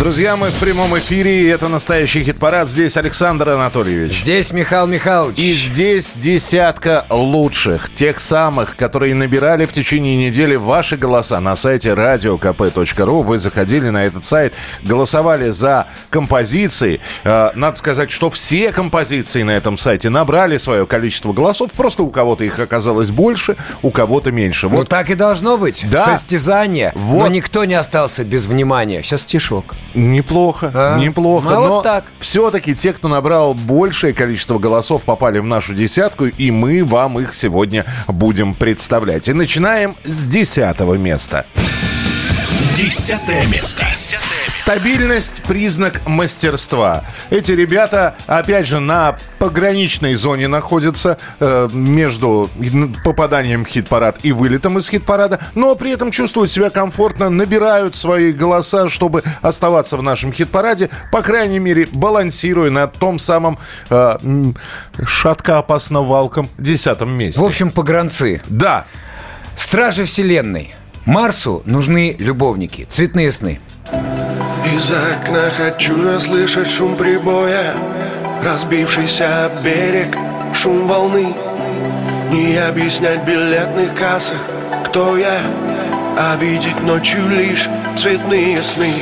Друзья, мы в прямом эфире, и это настоящий хит-парад. Здесь Александр Анатольевич. Здесь Михаил Михайлович. И здесь десятка лучших, тех самых, которые набирали в течение недели ваши голоса на сайте radiokp.ru. Вы заходили на этот сайт, голосовали за композиции. Э, Надо сказать, что все композиции на этом сайте набрали свое количество голосов. Просто у кого-то их оказалось больше, у кого-то меньше. Ну Вот так и должно быть. Да. Состязание. Вот. Но никто не остался без внимания. Сейчас стишок. Неплохо, А? неплохо. Ну, а вот но так. все-таки те, кто набрал большее количество голосов, попали в нашу десятку, и мы вам их сегодня будем представлять. И начинаем с десятого места. Десятое место. Стабильность – признак мастерства. Эти ребята, опять же, на пограничной зоне находятся э, между попаданием в хит-парад и вылетом из хит-парада, но при этом чувствуют себя комфортно, набирают свои голоса, чтобы оставаться в нашем хит-параде, по крайней мере, балансируя на том самом э, м, шатко-опасно-валком десятом месте. В общем, погранцы. да, Стражи Вселенной. Марсу нужны любовники, цветные сны. Из окна хочу я слышать шум прибоя Разбившийся берег, шум волны Не объяснять билетных кассах, кто я А видеть ночью лишь цветные сны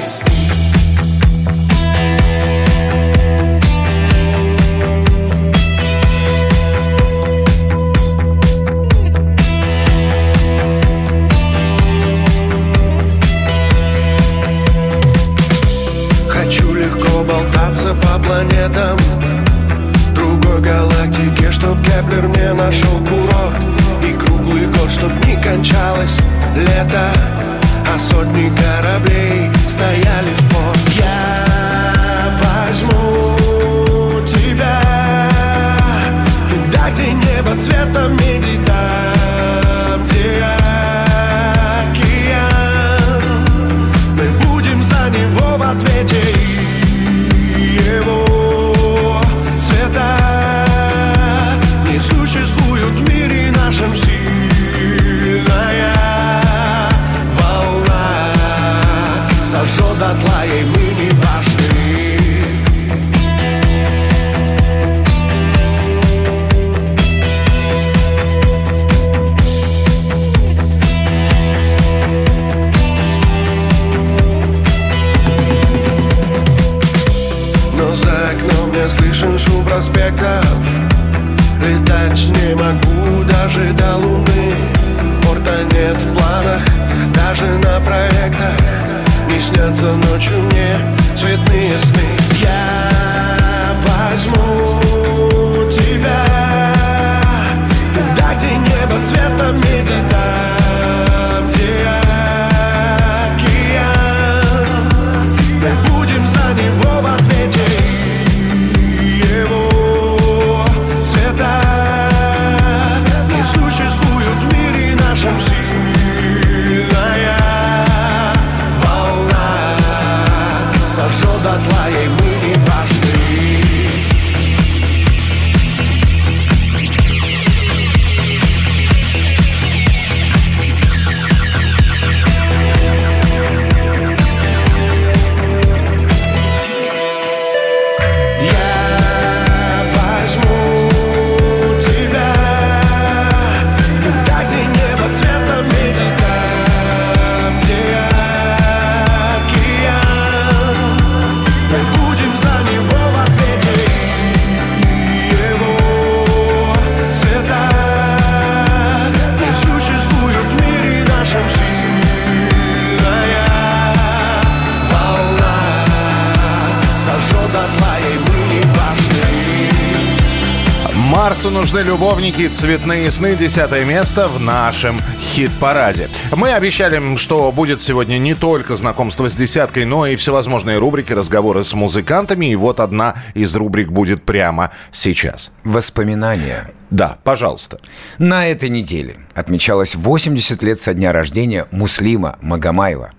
любовники, цветные сны, десятое место в нашем хит-параде. Мы обещали, что будет сегодня не только знакомство с десяткой, но и всевозможные рубрики, разговоры с музыкантами. И вот одна из рубрик будет прямо сейчас. Воспоминания. Да, пожалуйста. На этой неделе отмечалось 80 лет со дня рождения Муслима Магомаева.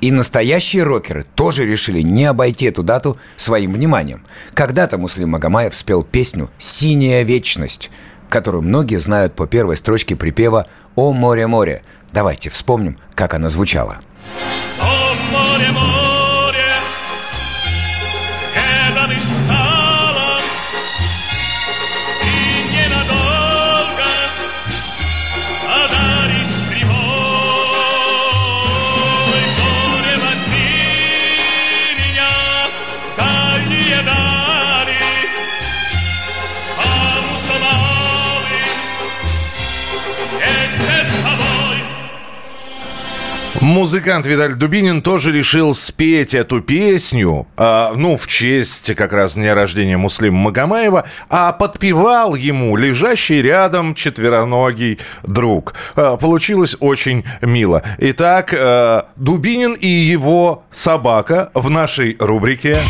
И настоящие рокеры тоже решили не обойти эту дату своим вниманием. Когда-то Муслим Магомаев спел песню «Синяя вечность». Которую многие знают по первой строчке припева «О море, море». Давайте вспомним, как она звучала. Музыкант Виталий Дубинин тоже решил спеть эту песню, а, ну, в честь как раз дня рождения Муслима Магомаева, а подпевал ему лежащий рядом четвероногий друг. А, получилось очень мило. Итак, а, Дубинин и его собака в нашей рубрике...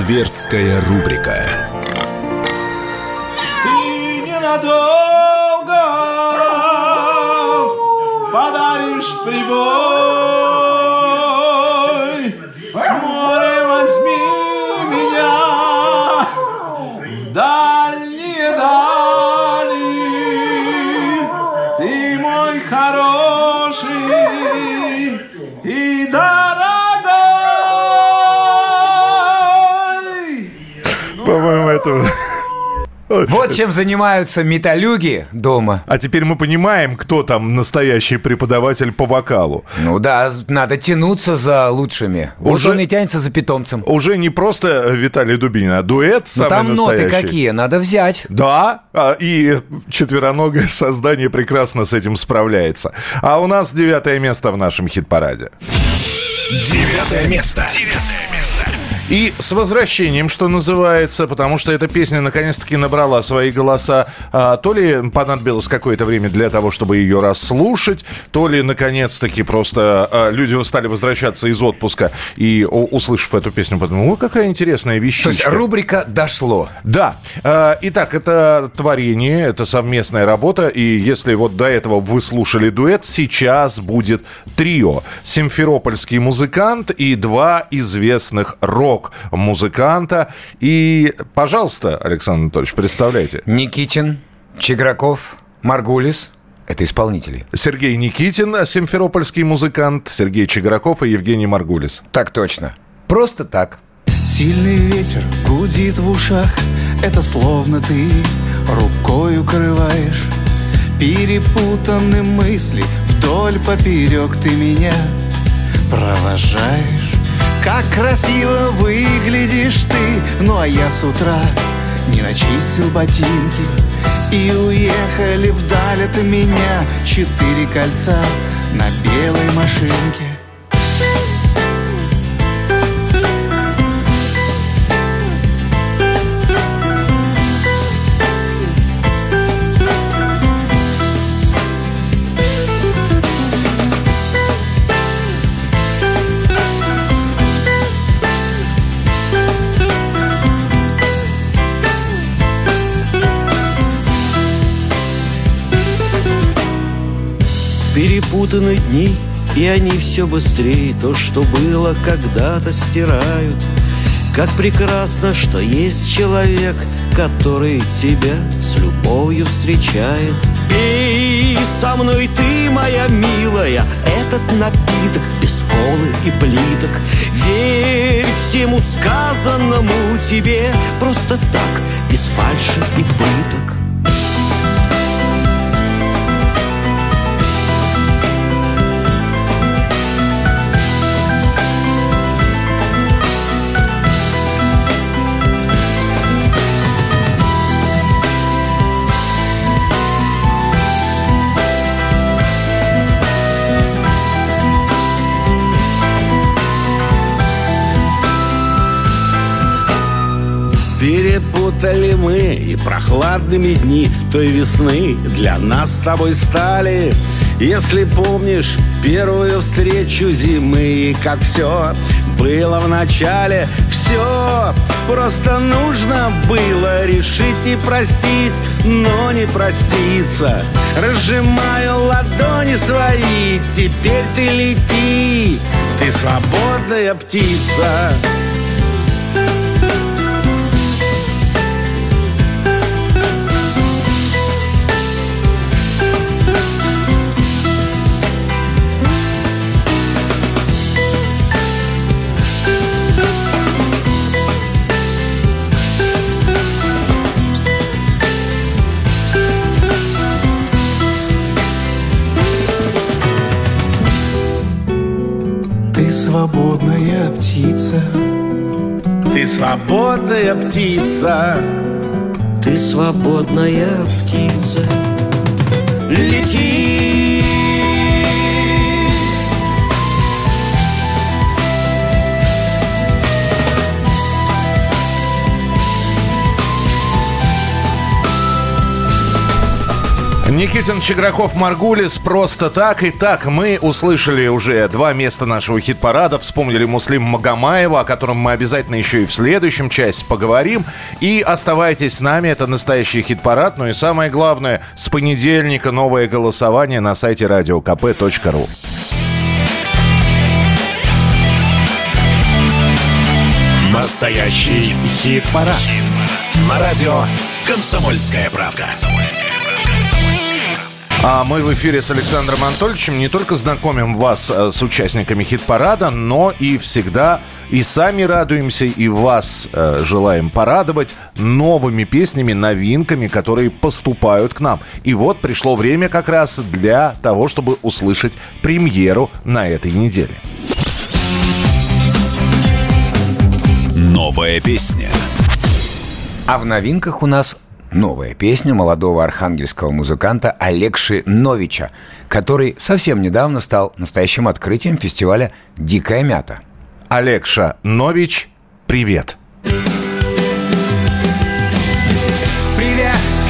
Зверская рубрика. Ты ненадолго подаришь прибой. Вот чем занимаются металюги дома. А теперь мы понимаем, кто там настоящий преподаватель по вокалу. Ну да, надо тянуться за лучшими. Вот Уже- он и тянется за питомцем. Уже не просто Виталий Дубинин, а дуэт Но самый там ноты настоящий. какие, надо взять. Да, а, и четвероногое создание прекрасно с этим справляется. А у нас девятое место в нашем хит-параде. Девятое место. Девятое место. И с возвращением, что называется, потому что эта песня наконец-таки набрала свои голоса. А, то ли понадобилось какое-то время для того, чтобы ее расслушать, то ли наконец-таки просто а, люди стали возвращаться из отпуска и, у- услышав эту песню, подумали, о, какая интересная То есть рубрика «Дошло». Да. Э, Итак, это творение, это совместная работа. И если вот до этого вы слушали дуэт, сейчас будет трио. Симферопольский музыкант и два известных рок-музыканта. И, пожалуйста, Александр Анатольевич, представляйте. Никитин, Чиграков, Маргулис – это исполнители. Сергей Никитин, симферопольский музыкант, Сергей Чиграков и Евгений Маргулис. Так точно. Просто так. Сильный ветер гудит в ушах Это словно ты рукой укрываешь Перепутаны мысли Вдоль поперек ты меня провожаешь Как красиво выглядишь ты. Ну а я с утра не начистил ботинки И уехали вдаль от меня Четыре кольца на белой машинке Перепутаны дни, и они все быстрее. То, что было когда-то, стирают. Как прекрасно, что есть человек Который тебя с любовью встречает. Пей со мной ты, моя милая. Этот напиток без колы и плиток. Верь всему сказанному тебе. Просто так, без фальши и пыток И прохладными дни той весны Для нас с тобой стали. Если помнишь первую встречу зимы И как все было в начале Все просто нужно было решить и простить Но не проститься. Разжимаю ладони свои Теперь ты лети Ты свободная птица свободная птица. Ты свободная птица. Ты свободная птица. Лети Никитин Чеграков Маргулис просто так и так. Мы услышали уже два места нашего хит-парада. Вспомнили Муслим Магомаева, о котором мы обязательно еще и в следующем части поговорим. И оставайтесь с нами, это настоящий хит-парад. Ну и самое главное, с понедельника новое голосование на сайте radiokp.ru. Настоящий хит-парад. На радио «Комсомольская правда». А мы в эфире с Александром Анатольевичем не только знакомим вас э, с участниками хит-парада, но и всегда и сами радуемся, и вас э, желаем порадовать новыми песнями, новинками, которые поступают к нам. И вот пришло время как раз для того, чтобы услышать премьеру на этой неделе. Новая песня. А в новинках у нас новая песня молодого архангельского музыканта Алекши Новича, который совсем недавно стал настоящим открытием фестиваля «Дикая мята». Алекша Нович, привет. Привет,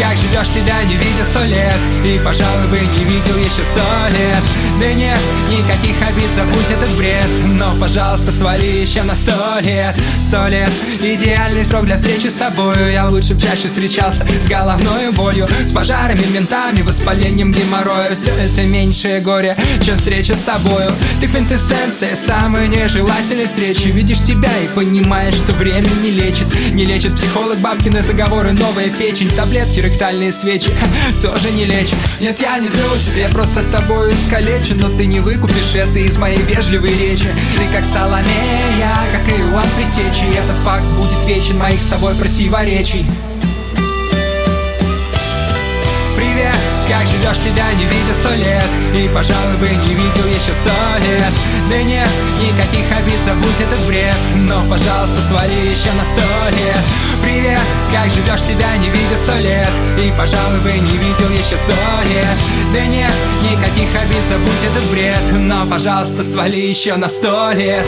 как живешь, тебя не видя сто лет. И, пожалуй, бы не видел еще сто лет. Да нет, никаких обид, забудь этот бред. Но, пожалуйста, свали еще на сто лет. Сто лет, идеальный срок для встречи с тобою. Я лучше б чаще встречался с головной болью С пожарами, ментами, воспалением геморроя. Все это меньшее горе, чем встреча с тобою. Ты квинтэссенция самой нежелательной встречи. Видишь тебя и понимаешь, что время не лечит. Не лечит психолог, бабкины заговоры, новая печень Таблетки, ректальные свечи. Тоже не лечат Нет, я не злюсь, я просто тобой искалечен Но ты не выкупишь это из моей вежливой речи. Ты как Соломея, как и Иоанн Притечи Этот факт будет вечен моих с тобой противоречий. Привет, как живешь, тебя не видя сто лет. И, пожалуй, бы не видел еще сто лет. Да нет, никаких обид, забудь этот бред. Но, пожалуйста, свали еще на сто лет. Привет, как живешь, тебя не видя сто лет. И, пожалуй, бы не видел еще сто лет. Да нет, никаких обид, забудь этот бред. Но, пожалуйста, свали еще на сто лет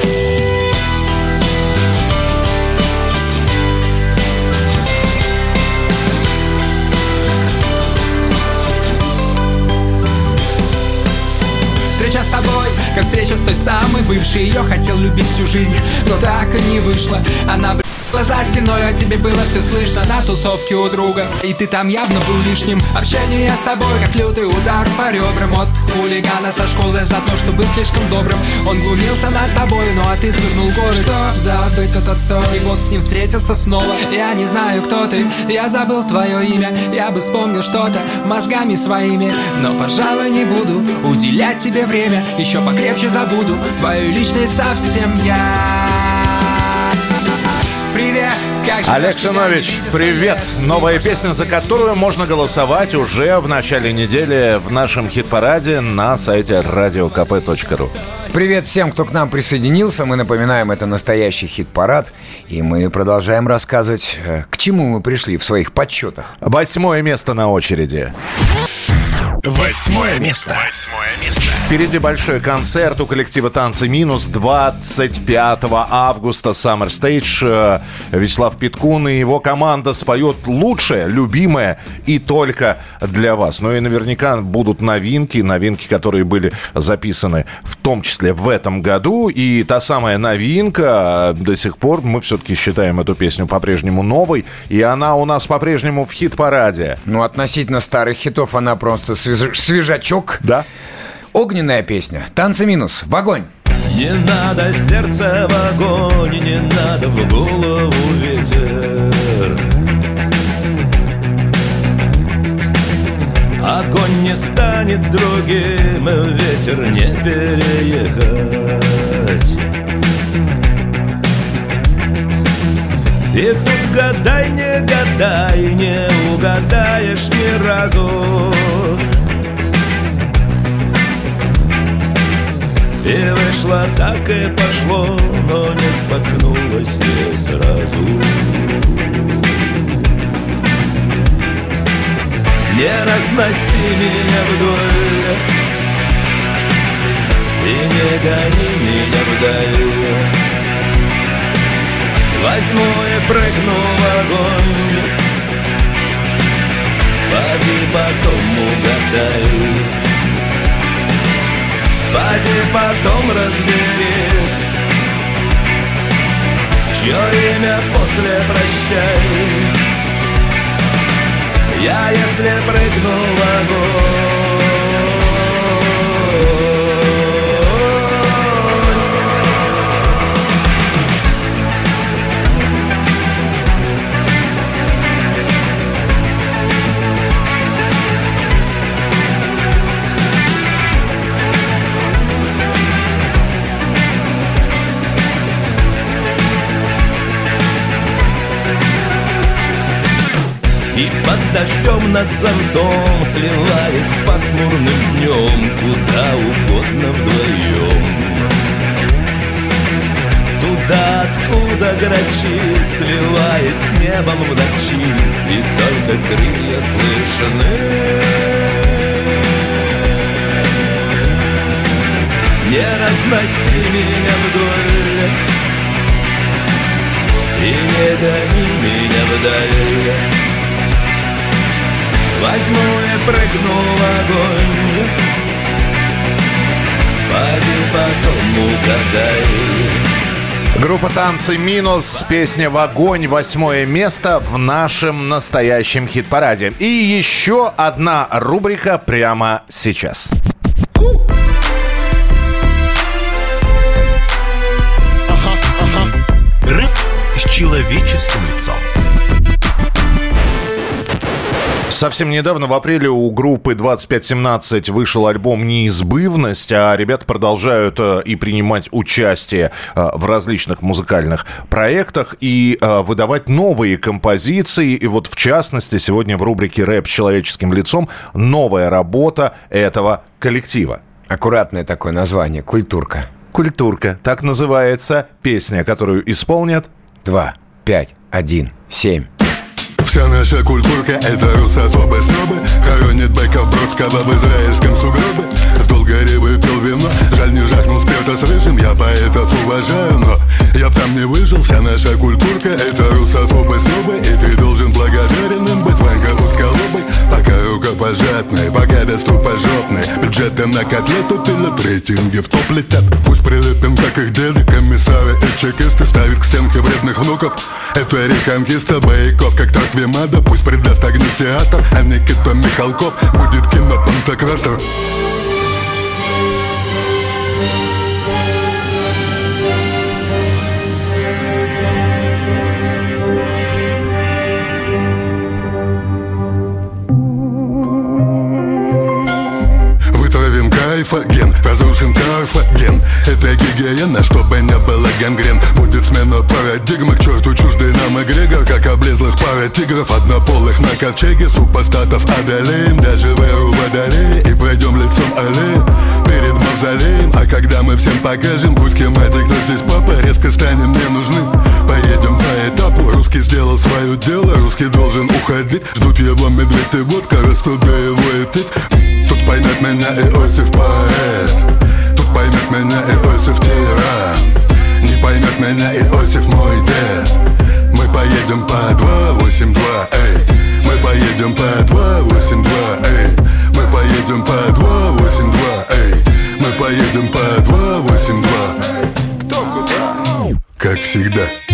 бывшей Ее хотел любить всю жизнь, но так и не вышло. Она б***ла за стеной, а тебе было все слышно На тусовке у друга, и ты там явно был лишним. Общение с тобой, как лютый удар по ребрам. От хулигана со школы за то, что был слишком добрым. Он глумился над тобой, ну а ты свернул горы. Чтоб забыть тот отстой, и вот с ним встретился снова. Я не знаю, кто ты, я забыл твое имя. Я бы вспомнил что-то мозгами своими. Но, пожалуй, не буду уделять тебе время. Еще покрепче забуду твою личность совсем я Олег Шинович, привет! Новая песня, за которую можно голосовать уже в начале недели в нашем хит-параде на сайте radiokp.ru. Привет всем, кто к нам присоединился. Мы напоминаем, это настоящий хит-парад. И мы продолжаем рассказывать, э, к чему мы пришли в своих подсчетах. Восьмое место на очереди. Восьмое место. Восьмое место. Впереди большой концерт у коллектива «Танцы минус» 25 августа Summer Stage. Э, Вячеслав Питкун и его команда споет лучшее, любимое и только для вас. Ну и наверняка будут новинки, новинки, которые были записаны в том числе в этом году. И та самая новинка, э, до сих пор мы все-таки считаем эту песню по-прежнему новой, и она у нас по-прежнему в хит-параде. Ну, относительно старых хитов она просто свеж- свежачок. Да? Огненная песня. Танцы минус. В огонь. Не надо сердце в огонь, не надо в голову ветер. Огонь не станет другим, ветер не переехать. И тут гадай, не гадай, не угадаешь ни разу. И вышло так и пошло, но не споткнулось не сразу. Не разноси меня вдоль И не гони меня вдаль Возьму и прыгну в огонь Поди потом угадай Поди потом разбери Чье имя после прощай. Я если прыгну в огонь под дождем над зонтом Сливаясь с пасмурным днем. Куда угодно вдвоем. Туда, откуда грачи Сливаясь с небом в ночи. И только крылья слышны. Не разноси меня вдоль. И не гони меня вдаль Возьму и прыгну в огонь Поди потом угадай Группа «Танцы минус», песня «В огонь», восьмое место в нашем настоящем хит-параде. И еще одна рубрика прямо сейчас. Рэп с человеческим лицом. Совсем недавно, в апреле, у группы 2517 вышел альбом «Неизбывность», а ребята продолжают э, и принимать участие э, в различных музыкальных проектах и э, выдавать новые композиции. И вот, в частности, сегодня в рубрике «Рэп с человеческим лицом» новая работа этого коллектива. Аккуратное такое название. Культурка. «Культурка». Так называется песня, которую исполнят Два, пять, один, семь. Вся наша культурка — это русофобы снобы Хоронит Беков Бродского в израильском сугробе С долгори выпил вино. Жаль, не жахнул спирта с рыжим Я поэтов уважаю, но я б там не выжил. Вся наша культурка — это русофобы снобы И ты должен благодарен им быть Ванька узколобый Пока рукопожатный, пока доступожопный Бюджеты на котлету пилят рейтинги в топ летят. Пусть прилепим, как их деды Комиссары и чекисты. Ставят к стенке вредных внуков Это реконкиста бояков, как Тарквимада Пусть придаст огню театр, а Никита Михалков Будет кинопантократор Вытравим кайфоген, разрушим карфаген Это гигиена, чтобы не было гангрен. Будет смена парадигмы, к черту чуждый нам эгрегор Как облезлых пара тигров, однополых на ковчеге Супостатов одолеем, даже веру водолея И пройдем лицом аллеи перед мавзолеем А когда мы всем покажем, пусть схематик, кто здесь папа Резко станем не нужны, поедем по этапу Русский сделал свое дело, русский должен уходить. Ждут его медведь и водка, растут до его этит Тут меня Иосиф поэт Тут поймет меня Иосиф тиран Не поймет меня Иосиф мой дед. Мы поедем по 282, эй Мы поедем по 282, эй Мы поедем по 282, эй Мы поедем по 282 Кто куда? Как всегда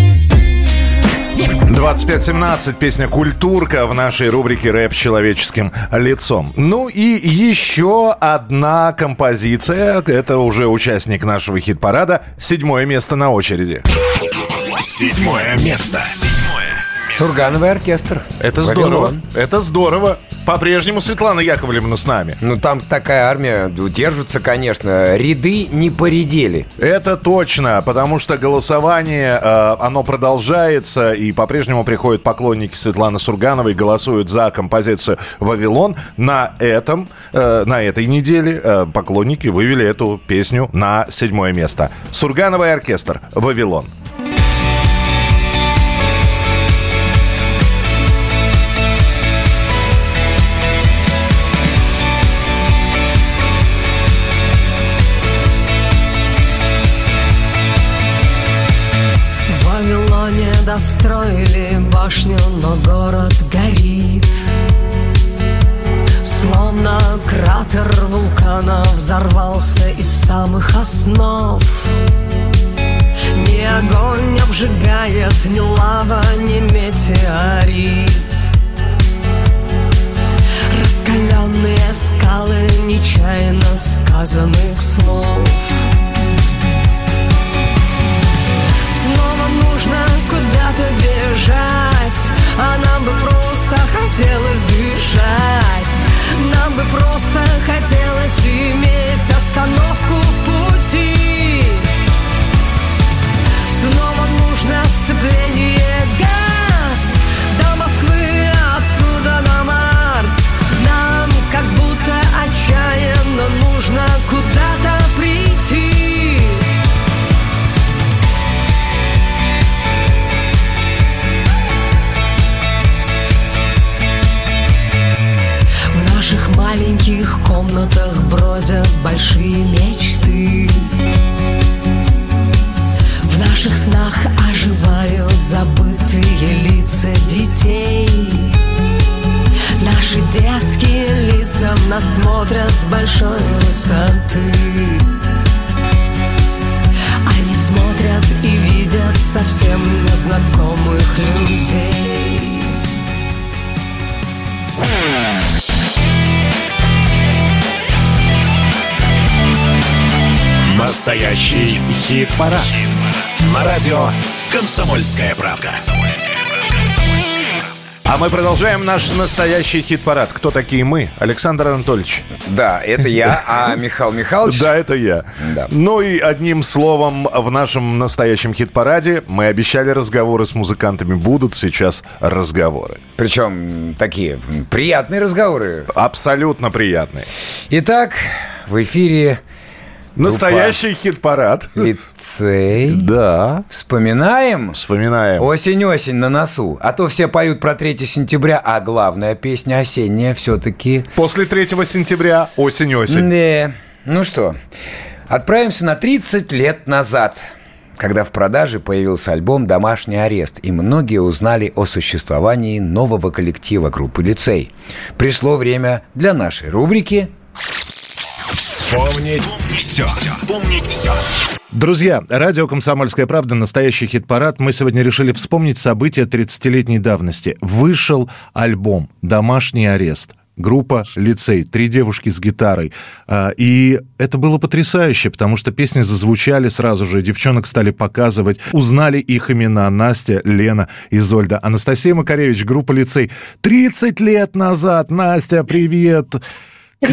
2517, песня «Культурка» в нашей рубрике «Рэп с человеческим лицом». Ну и еще одна композиция, это уже участник нашего хит-парада, седьмое место на очереди. Седьмое место. Сургановый оркестр. Это Вавилон. здорово, это здорово. По-прежнему Светлана Яковлевна с нами. Ну, там такая армия, держится, конечно. Ряды не поредели. Это точно, потому что голосование, э, оно продолжается, и по-прежнему приходят поклонники Светланы Сургановой, голосуют за композицию «Вавилон». На этом, э, на этой неделе э, поклонники вывели эту песню на седьмое место. Сургановый оркестр «Вавилон». Достроили башню, но город горит. Словно кратер вулкана взорвался из самых основ. Ни огонь обжигает, ни лава, ни метеорит. Раскаленные скалы нечаянно сказанных слов бежать А нам бы просто хотелось дышать. Нам бы просто хотелось иметь остановку в пути. Снова нужно сцепление комнатах бродят большие мечты. В наших снах оживают забытые лица детей. Наши детские лица нас смотрят с большой высоты. Они смотрят и видят совсем незнакомых людей Настоящий хит-парад. На радио «Комсомольская правда». А мы продолжаем наш настоящий хит-парад. Кто такие мы? Александр Анатольевич. Да, это я, а Михаил Михайлович... Да, это я. Да. Ну и одним словом, в нашем настоящем хит-параде мы обещали разговоры с музыкантами. Будут сейчас разговоры. Причем такие приятные разговоры. Абсолютно приятные. Итак, в эфире Настоящий хит-парад. лицей. Да. Вспоминаем? Вспоминаем. Осень-осень на носу. А то все поют про 3 сентября, а главная песня осенняя все-таки... После 3 сентября осень-осень. Да. Ну что, отправимся на 30 лет назад, когда в продаже появился альбом «Домашний арест», и многие узнали о существовании нового коллектива группы «Лицей». Пришло время для нашей рубрики Вспомнить все. Вспомнить все. Друзья, радио «Комсомольская правда», настоящий хит-парад. Мы сегодня решили вспомнить события 30-летней давности. Вышел альбом «Домашний арест». Группа «Лицей», три девушки с гитарой. А, И это было потрясающе, потому что песни зазвучали сразу же, девчонок стали показывать, узнали их имена Настя, Лена, Изольда. Анастасия Макаревич, группа «Лицей». 30 лет назад, Настя, привет! Привет, Как-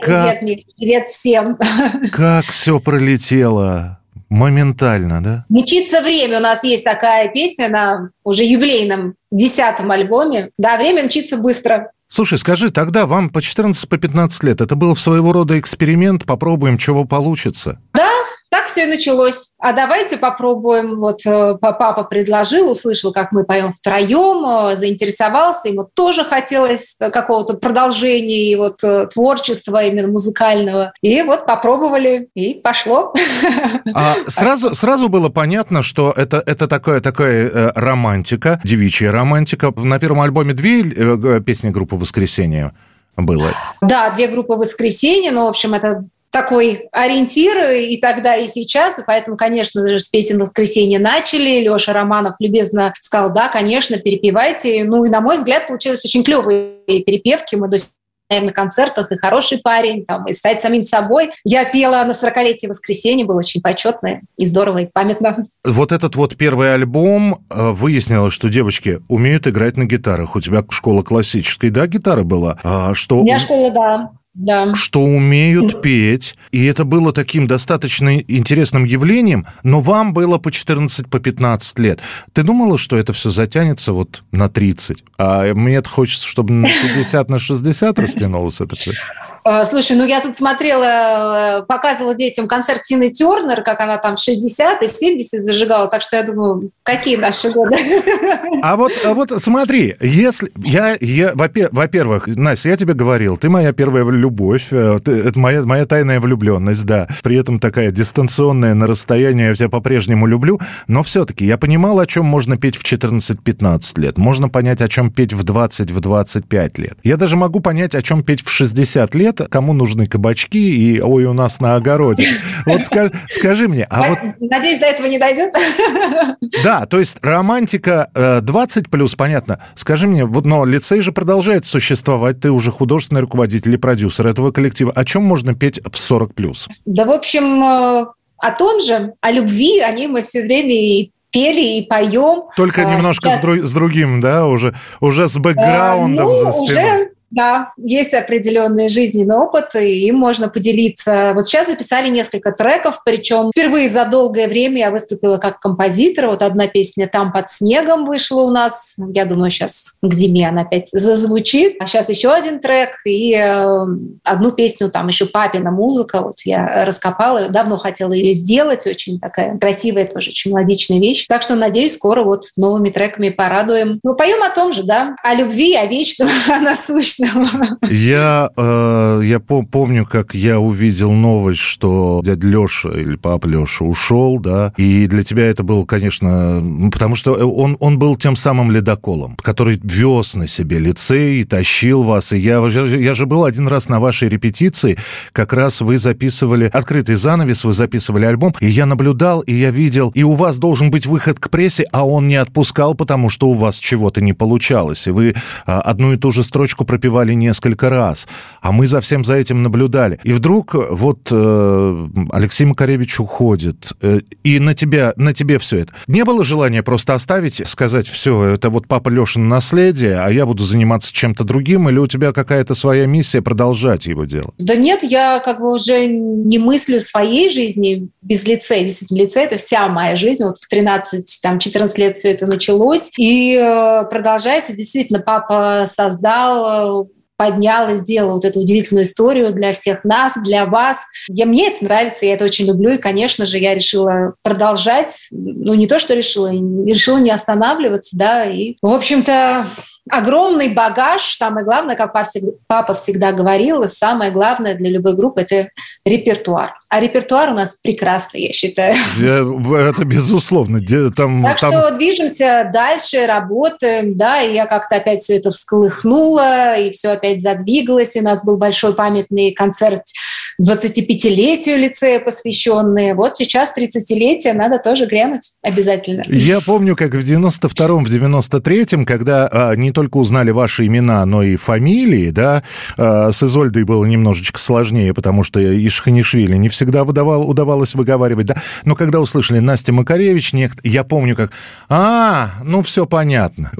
как- привет, Миш, привет всем. Как все пролетело моментально, да? Мчится время. У нас есть такая песня на уже юбилейном десятом альбоме. Да, время мчится быстро. Слушай, скажи, тогда вам по 14, по 15 лет, это был своего рода эксперимент, попробуем, чего получится? Да, так все и началось. А давайте попробуем. Вот э, папа предложил, услышал, как мы поем втроем, э, заинтересовался, ему тоже хотелось какого-то продолжения и вот э, творчества именно музыкального. И вот попробовали, и пошло. А сразу, сразу было понятно, что это, это такое, такая э, романтика, девичья романтика. На первом альбоме две песни группы «Воскресенье» было. Да, две группы «Воскресенье», но, в общем, это такой ориентир и тогда, и сейчас. И поэтому, конечно же, с песен «Воскресенье» начали. Леша Романов любезно сказал, да, конечно, перепевайте. Ну и, на мой взгляд, получились очень клевые перепевки. Мы до сих на концертах, и хороший парень, там, и стать самим собой. Я пела на 40-летие воскресенье, было очень почетно и здорово, и памятно. Вот этот вот первый альбом э, выяснилось, что девочки умеют играть на гитарах. У тебя школа классической, да, гитара была? А что... У меня школа, да. Да. что умеют петь. И это было таким достаточно интересным явлением, но вам было по 14, по 15 лет. Ты думала, что это все затянется вот на 30? А мне хочется, чтобы на 50, на 60 растянулось это все. А, слушай, ну я тут смотрела, э, показывала детям концерт Тины Тернер, как она там в 60 и в 70 зажигала, так что я думаю, какие наши годы. А вот, а вот смотри, если я, я во-первых, Настя, я тебе говорил, ты моя первая любовь, э, ты, это моя, моя тайная влюбленность, да, при этом такая дистанционная на расстоянии, я тебя по-прежнему люблю, но все-таки я понимал, о чем можно петь в 14-15 лет, можно понять, о чем петь в 20, в 25 лет. Я даже могу понять, о чем петь в 60 лет, лет, кому нужны кабачки и ой, у нас на огороде. Вот скажи, скажи мне, а вот... Надеюсь, до этого не дойдет. Да, то есть романтика 20 э, плюс, понятно. Скажи мне, вот, но лицей же продолжает существовать, ты уже художественный руководитель и продюсер этого коллектива. О чем можно петь в 40 плюс? Да, в общем, э, о том же, о любви, о ней мы все время и пели и поем. Только а, немножко сейчас... с, дру- с другим, да, уже, уже с бэкграундом а, ну, за спиной. Уже да, есть определенный жизненный опыт, и им можно поделиться. Вот сейчас записали несколько треков, причем впервые за долгое время я выступила как композитор. Вот одна песня «Там под снегом» вышла у нас. Я думаю, сейчас к зиме она опять зазвучит. А сейчас еще один трек и э, одну песню, там еще «Папина музыка». Вот я раскопала, давно хотела ее сделать. Очень такая красивая тоже, очень мелодичная вещь. Так что, надеюсь, скоро вот новыми треками порадуем. Мы поем о том же, да, о любви, о вечном, о насущном личного. Я, э, я помню, как я увидел новость, что дядя Леша или папа Леша ушел, да, и для тебя это было, конечно, потому что он, он был тем самым ледоколом, который вез на себе лицей, тащил вас, и я, я же был один раз на вашей репетиции, как раз вы записывали открытый занавес, вы записывали альбом, и я наблюдал, и я видел, и у вас должен быть выход к прессе, а он не отпускал, потому что у вас чего-то не получалось, и вы а, одну и ту же строчку прописали пропевали несколько раз, а мы за всем за этим наблюдали. И вдруг вот э, Алексей Макаревич уходит, э, и на тебя, на тебе все это. Не было желания просто оставить, сказать, все, это вот папа Лешин наследие, а я буду заниматься чем-то другим, или у тебя какая-то своя миссия продолжать его дело? Да нет, я как бы уже не мыслю своей жизни без лицея. Действительно, лицей — это вся моя жизнь. Вот в 13-14 лет все это началось. И э, продолжается. Действительно, папа создал поднял и сделал вот эту удивительную историю для всех нас, для вас. Я, мне это нравится, я это очень люблю, и, конечно же, я решила продолжать. Ну, не то, что решила, решила не останавливаться, да, и, в общем-то, огромный багаж. Самое главное, как папа всегда говорил, и самое главное для любой группы – это репертуар. А репертуар у нас прекрасный, я считаю. Это безусловно. Там, так там... что движемся дальше, работаем, да, и я как-то опять все это всколыхнула, и все опять задвигалось. И у нас был большой памятный концерт 25-летию лицея посвященные. Вот сейчас 30-летие, надо тоже грянуть обязательно. Я помню, как в 92-м, в 93-м, когда а, не только узнали ваши имена, но и фамилии, да, а, с Изольдой было немножечко сложнее, потому что Ишханишвили не всегда выдавал, удавалось выговаривать, да, но когда услышали Настя Макаревич, нек... я помню, как, а, ну все понятно.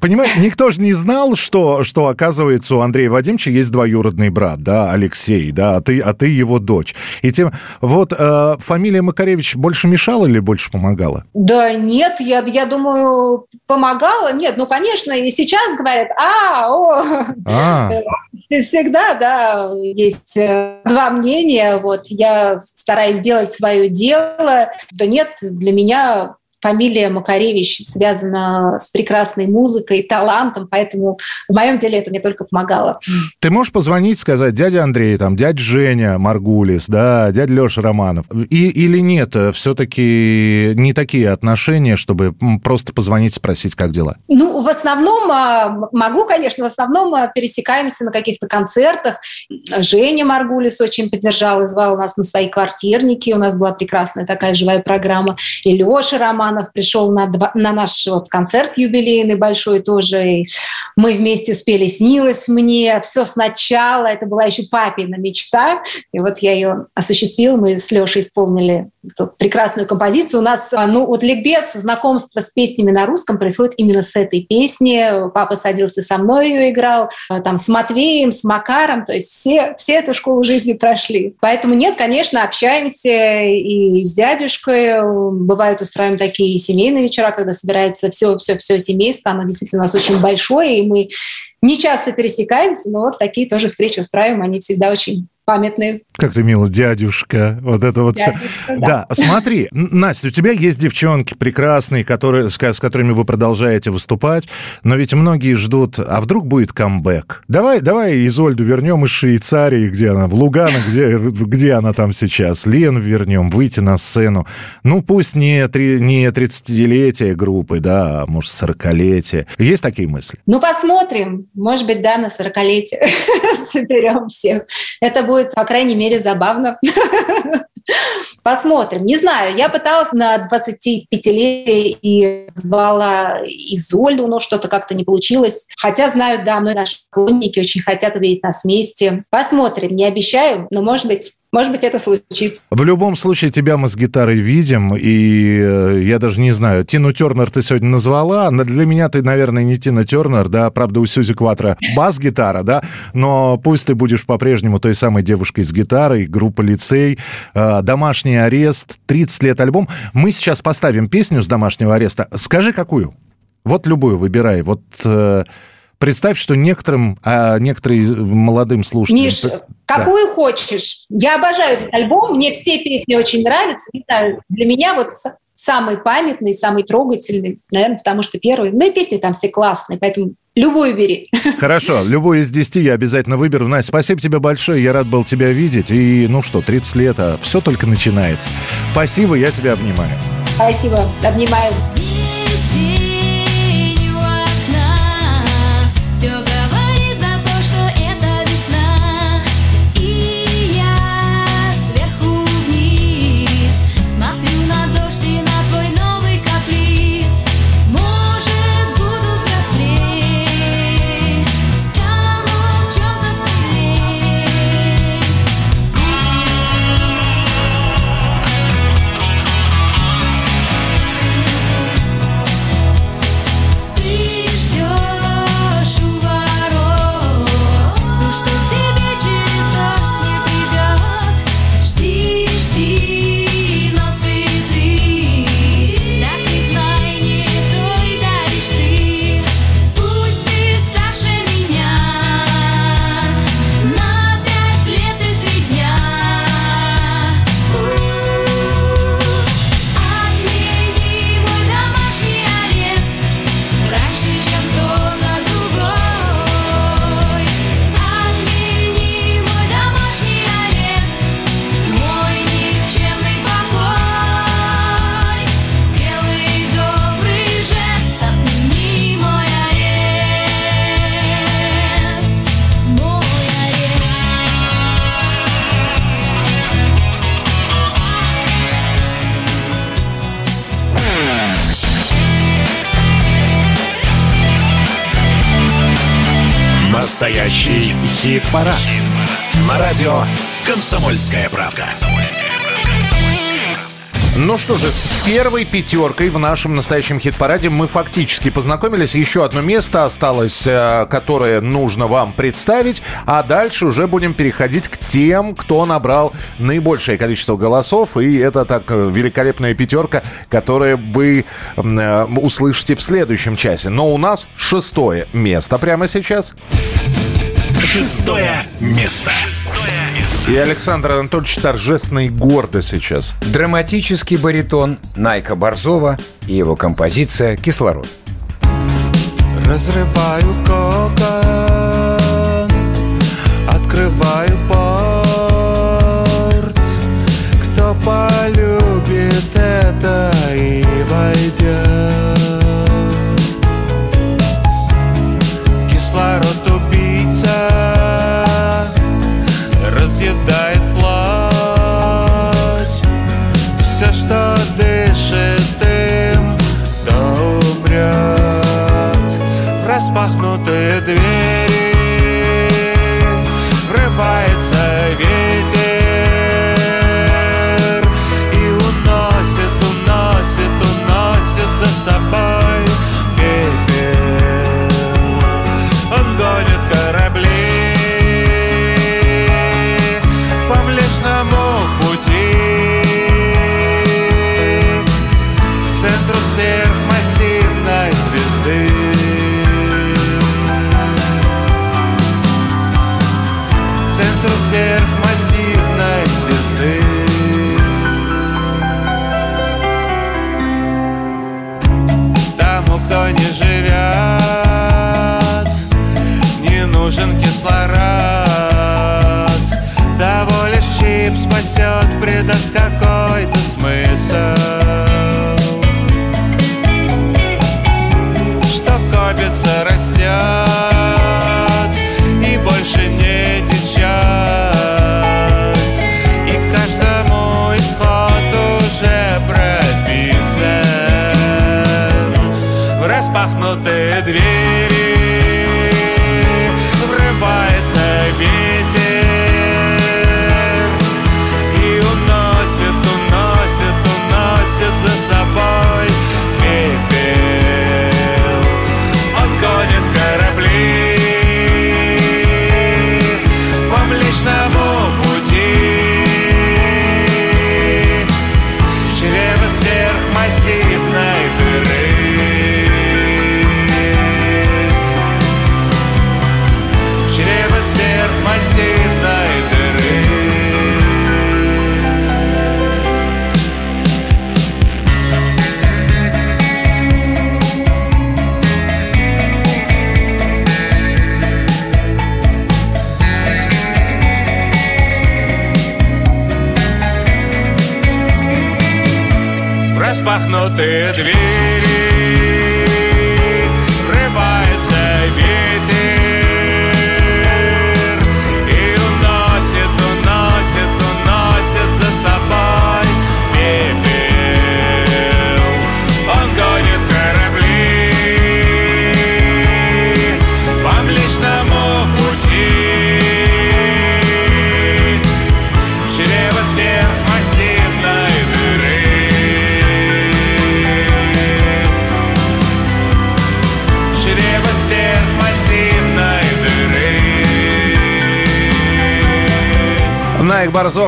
Понимаете, никто же не знал, что, что оказывается у Андрея Вадимовича есть двоюродный брат, да, Алексей, да, а ты, а ты его дочь. И тем... Вот э, фамилия Макаревич больше мешала или больше помогала? Да нет, я, я думаю, помогала. Нет, ну, конечно, и сейчас говорят, а, о, А. всегда, да, есть э, два мнения. Вот я стараюсь делать свое дело. Да нет, для меня фамилия Макаревич связана с прекрасной музыкой, талантом, поэтому в моем деле это мне только помогало. Ты можешь позвонить, сказать, дядя Андрей, там, дядя Женя Маргулис, да, дядя Леша Романов. И, или нет, все-таки не такие отношения, чтобы просто позвонить, спросить, как дела? Ну, в основном а, могу, конечно, в основном а, пересекаемся на каких-то концертах. Женя Маргулис очень поддержал и звал нас на свои квартирники. У нас была прекрасная такая живая программа. И Леша Романов пришел на, на наш вот концерт юбилейный большой тоже. И мы вместе спели «Снилось мне», все сначала. Это была еще папина мечта. И вот я ее осуществила. Мы с Лешей исполнили эту прекрасную композицию. У нас, а, ну, вот ликбез, знакомство с песнями на русском происходит именно с этой песни. Папа садился со мной, ее играл, а, там, с Матвеем, с Макаром. То есть все, все эту школу жизни прошли. Поэтому нет, конечно, общаемся и с дядюшкой. Бывают устраиваем такие семейные вечера, когда собирается все-все-все семейство. Оно действительно у нас очень большое, и мы не часто пересекаемся, но вот такие тоже встречи устраиваем. Они всегда очень памятные. Как ты мило, дядюшка, вот это вот все. Дядюшка, Да, да. смотри, Настя, у тебя есть девчонки прекрасные, которые, с, с которыми вы продолжаете выступать, но ведь многие ждут, а вдруг будет камбэк? Давай, давай Изольду вернем из Швейцарии, где она, в Лугано, где, где она там сейчас, Лен вернем, выйти на сцену. Ну, пусть не, три- не 30-летие группы, да, а может, 40-летие. Есть такие мысли? Ну, посмотрим. Может быть, да, на 40-летие соберем всех. Это будет, по крайней мере, забавно. Посмотрим. Не знаю, я пыталась на 25-летие и звала Изольду, но что-то как-то не получилось. Хотя знаю, да, многие наши поклонники очень хотят увидеть нас вместе. Посмотрим, не обещаю, но, может быть, может быть, это случится. В любом случае, тебя мы с гитарой видим, и э, я даже не знаю, Тину Тернер ты сегодня назвала, но для меня ты, наверное, не Тина Тернер, да, правда, у Сьюзи Кватра бас-гитара, да, но пусть ты будешь по-прежнему той самой девушкой с гитарой, группа «Лицей», э, «Домашний арест», 30 лет альбом. Мы сейчас поставим песню с «Домашнего ареста». Скажи, какую? Вот любую выбирай, вот... э, Представь, что некоторым, а некоторым молодым слушателям... Миш, Да. какую хочешь. Я обожаю этот альбом, мне все песни очень нравятся. Не знаю, для меня вот самый памятный, самый трогательный, наверное, потому что первый. Ну и песни там все классные, поэтому любую бери. Хорошо, любой из 10 я обязательно выберу. Настя, спасибо тебе большое, я рад был тебя видеть. И, ну что, 30 лет, а все только начинается. Спасибо, я тебя обнимаю. Спасибо, обнимаю. День Хит-парад. На радио «Комсомольская правда». Ну что же, с первой пятеркой в нашем настоящем хит-параде мы фактически познакомились. Еще одно место осталось, э, которое нужно вам представить. А дальше уже будем переходить к тем, кто набрал наибольшее количество голосов. И это так э, великолепная пятерка, которую вы э, услышите в следующем часе. Но у нас шестое место прямо сейчас. Шестое место. И Александр Анатольевич торжественно и гордо сейчас. Драматический баритон Найка Борзова и его композиция «Кислород». Разрываю кокон, открываю порт. Кто полюбит это и войдет.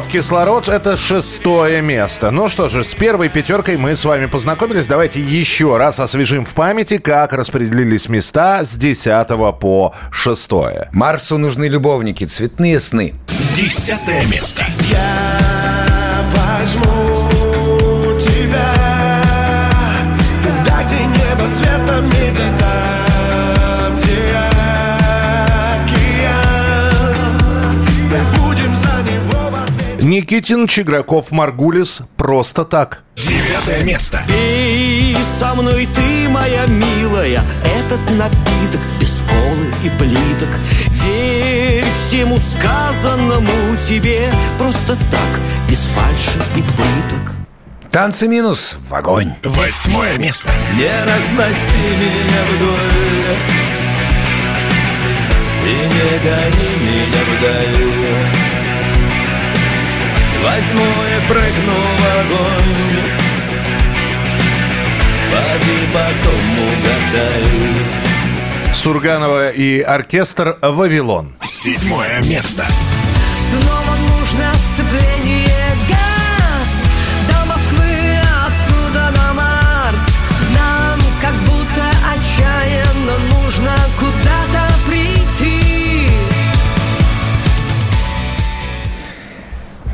Борзов «Кислород» — это шестое место. Ну что же, с первой пятеркой мы с вами познакомились. Давайте еще раз освежим в памяти, как распределились места с 10 по 6. Марсу нужны любовники, цветные сны. Десятое место. Я возьму Никитин, Чиграков, Маргулис «Просто так». Девятое место. Пей со мной ты, моя милая, этот напиток без колы и плиток. Верь всему сказанному тебе просто так, без фальши и пыток. Танцы минус в огонь. Восьмое место. Не разноси меня вдоль И не гони меня вдаль Возьму и прыгну в огонь Поди потом угадай Сурганова и оркестр «Вавилон». Седьмое место. Снова нужно сцепление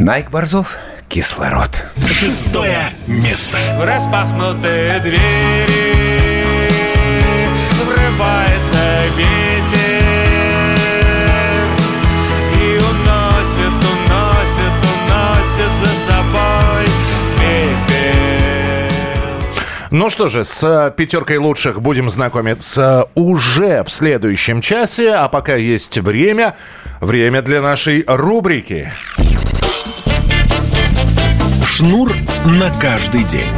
Найк Борзов, кислород. Шестое место. В распахнутые двери Врывается ветер И уносит, уносит, уносит за собой пепел Ну что же, с э, пятеркой лучших будем знакомиться уже в следующем часе. А пока есть время, время для нашей рубрики. Шнур на каждый день.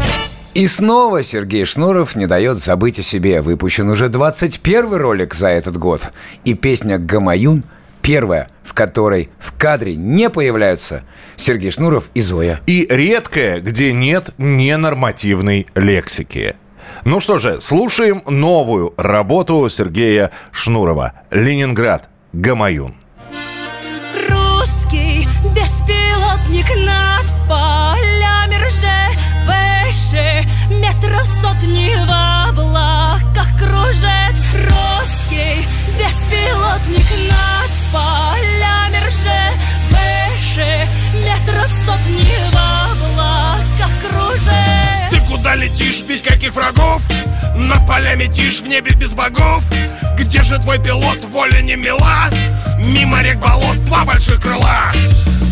И снова Сергей Шнуров не дает забыть о себе. Выпущен уже 21 ролик за этот год. И песня «Гамаюн» первая, в которой в кадре не появляются Сергей Шнуров и Зоя. И редкое, где нет ненормативной лексики. Ну что же, слушаем новую работу Сергея Шнурова. «Ленинград. Гамаюн». Русский беспилотник над полями Выше метров сотни в облаках кружит Русский беспилотник над полями Выше метров сотни в облаках куда летишь без каких врагов? Над полями тишь в небе без богов. Где же твой пилот, воля не мила? Мимо рек болот два больших крыла.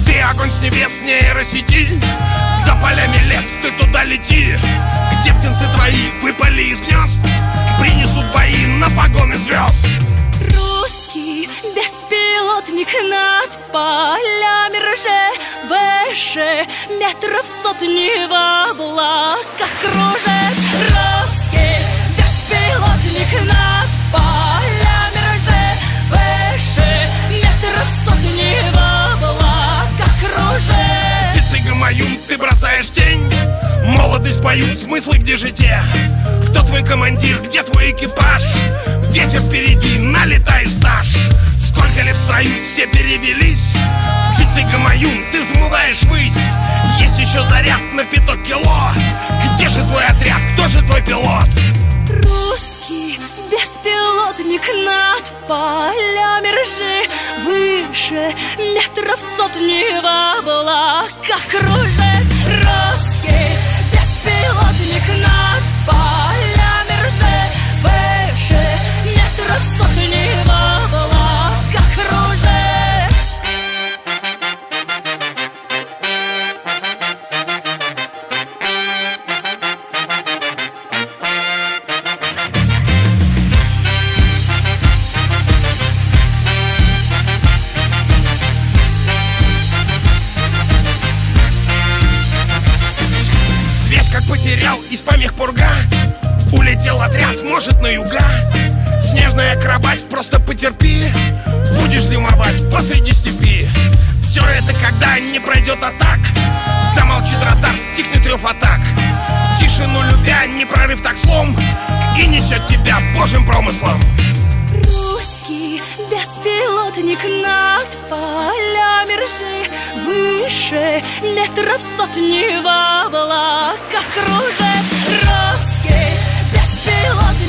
Ты огонь с небес нейросети. За полями лес, ты туда лети. Где птенцы твои выпали из гнезд? Принесут бои на погоны звезд беспилотник над полями рже Выше метров сотни в облаках кружит Русский беспилотник над полями рже Выше метров сотни в облаках кружит Птицей гамаюн ты бросаешь тень Молодость поют, смыслы где же те? Кто твой командир, где твой экипаж? Ветер впереди, налетаешь стаж Сколько лет в строю, все перевелись. Птицей гамаюн, ты взмываешь высь Есть еще заряд на пяток кило. Где же твой отряд, кто же твой пилот? Русский беспилотник над полями ржи. Выше метров сотни в облаках кружит. Русский беспилотник над полями ржи. Выше метров сотни в может на юга. Снежная кровать, просто потерпи. Будешь зимовать посреди степи. Все это когда не пройдет атак. Замолчит радар, стихнет рев атак. Тишину любя, не прорыв так слом. И несет тебя божьим промыслом. Русский беспилотник над полями ржи. Выше метров сотни в облаках кружит. Русский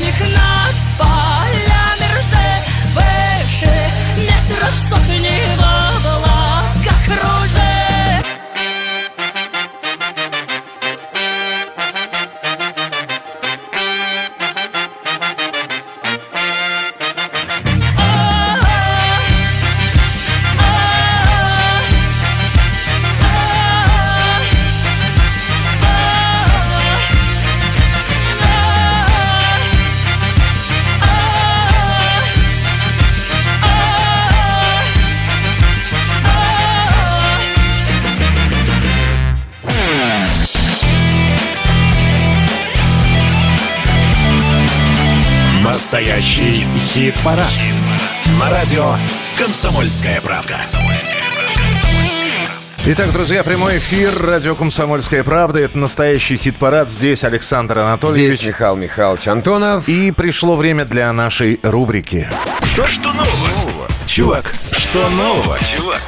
беспилотник над полями ржи Выше метров сотни в Настоящий хит-парад. На радио «Комсомольская правда». Итак, друзья, прямой эфир, радио «Комсомольская правда». Это настоящий хит-парад. Здесь Александр Анатольевич. Здесь Михаил Михайлович Антонов. И пришло время для нашей рубрики. Что, что нового? Чувак, что нового, чувак?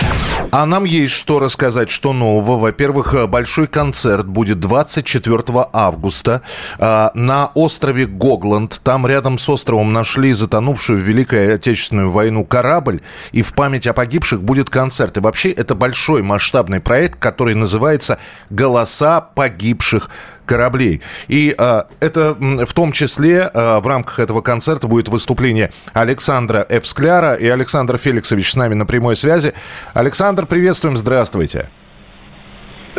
А нам есть что рассказать, что нового. Во-первых, э, большой концерт будет 24 августа э, на острове Гогланд. Там рядом с островом нашли затонувшую в Великую Отечественную войну корабль. И в память о погибших будет концерт. И вообще это большой масштабный проект, который называется «Голоса погибших кораблей. И э, это в том числе э, в рамках этого концерта будет выступление Александра Эвскляра и Александр Феликсович с нами на прямой связи. Александр, приветствуем, здравствуйте.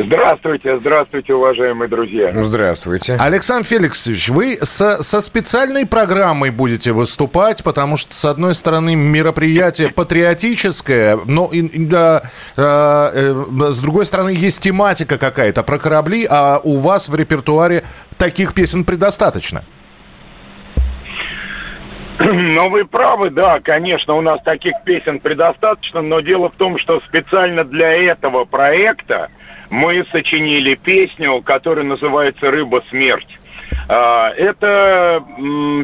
Здравствуйте, здравствуйте, уважаемые друзья. Здравствуйте. Александр Феликсович, вы со, со специальной программой будете выступать, потому что, с одной стороны, мероприятие патриотическое, но и, и, да, э, э, с другой стороны, есть тематика какая-то про корабли, а у вас в репертуаре таких песен предостаточно. Ну, вы правы, да, конечно, у нас таких песен предостаточно, но дело в том, что специально для этого проекта мы сочинили песню, которая называется «Рыба смерть». А, Эта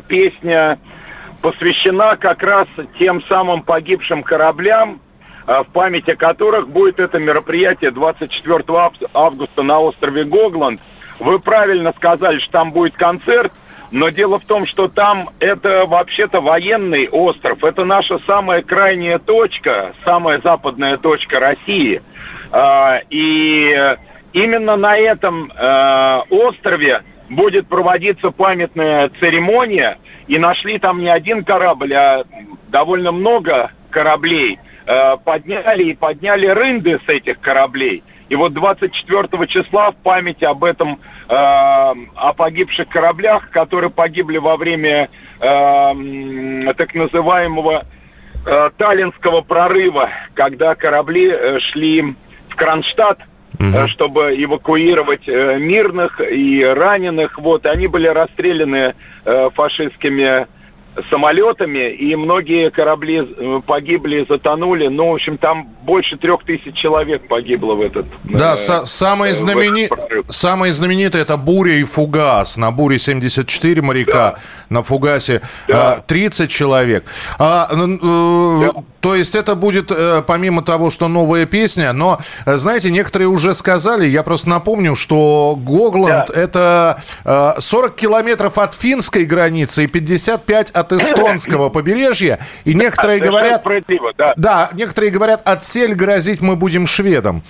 песня посвящена как раз тем самым погибшим кораблям, а, в память о которых будет это мероприятие 24 ав- августа на острове Гогланд. Вы правильно сказали, что там будет концерт, но дело в том, что там это вообще-то военный остров. Это наша самая крайняя точка, самая западная точка России. А, И именно на этом э, острове будет проводиться памятная церемония. И нашли там не один корабль, а довольно много кораблей. Э, Подняли и подняли рынды с этих кораблей. И вот 24 числа в память об этом, э, о погибших кораблях, которые погибли во время э, так называемого э, Таллинского прорыва, когда корабли э, шли в Кронштадт, э, чтобы эвакуировать э, мирных и раненых. Вот, они были расстреляны э, фашистскими самолетами, и многие корабли э, погибли, затонули. Ну, в общем, там больше трех тысяч человек погибло в этот Да, э, са- самые, э, знамени... самые знаменитые это «Буря» и «Фугас». На «Буре» 74 моряка, на «Фугасе» э, 30 человек. А, н- э, То есть это будет, э, помимо того, что новая песня, но, э, знаете, некоторые уже сказали, я просто напомню, что Гогланд это э, 40 километров от финской границы и 55 от эстонского побережья. И некоторые говорят... да. Да, некоторые говорят, отсель грозить мы будем шведам.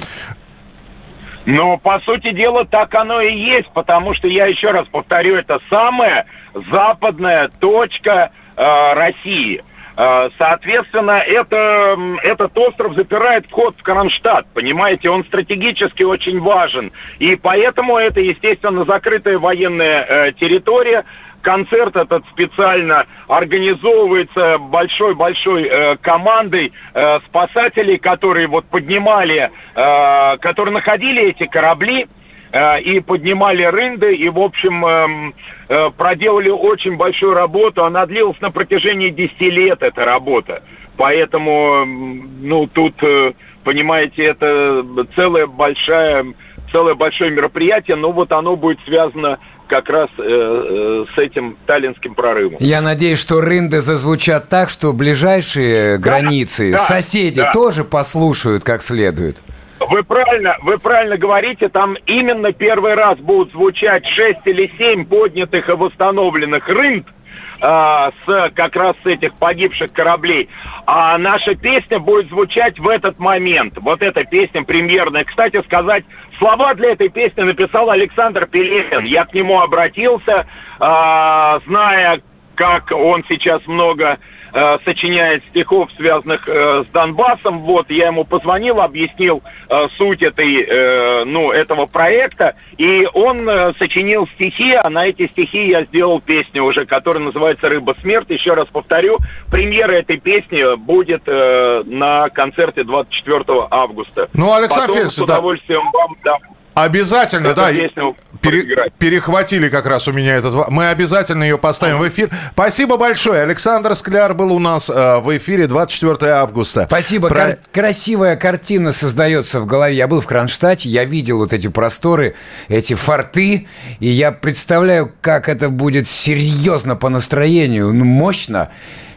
Но, по сути дела, так оно и есть, потому что, я еще раз повторю, это самая западная точка э, России. Э, соответственно, это, этот остров запирает вход в Кронштадт, понимаете, он стратегически очень важен. И поэтому это, естественно, закрытая военная э, территория, концерт этот специально организовывается большой-большой э, командой э, спасателей, которые вот поднимали, э, которые находили эти корабли и поднимали рынды, и, в общем, эм, э, проделали очень большую работу. Она длилась на протяжении 10 лет, эта работа. Поэтому, м, ну, тут, э, понимаете, это целое большое, целое большое мероприятие, но вот оно будет связано как раз э, э, с этим таллинским прорывом. Я надеюсь, что рынды зазвучат так, что ближайшие границы, да, соседи да. тоже послушают как следует. Вы правильно, вы правильно говорите, там именно первый раз будут звучать 6 или 7 поднятых и восстановленных рынд, а, с как раз с этих погибших кораблей. А наша песня будет звучать в этот момент. Вот эта песня премьерная. Кстати сказать, слова для этой песни написал Александр Пелехин. Я к нему обратился, а, зная, как он сейчас много э, сочиняет стихов, связанных э, с Донбассом. Вот, я ему позвонил, объяснил э, суть этой, э, ну, этого проекта, и он э, сочинил стихи, а на эти стихи я сделал песню уже, которая называется «Рыба смерть». Еще раз повторю, премьера этой песни будет э, на концерте 24 августа. Ну, Александр Потом Феликсович, с да. удовольствием вам дам Обязательно, Эту да. Пере- перехватили как раз у меня этот... Мы обязательно ее поставим в эфир. Спасибо большое. Александр Скляр был у нас э, в эфире 24 августа. Спасибо. Про- Кар- красивая картина создается в голове. Я был в Кронштадте, я видел вот эти просторы, эти форты, и я представляю, как это будет серьезно по настроению, ну, мощно.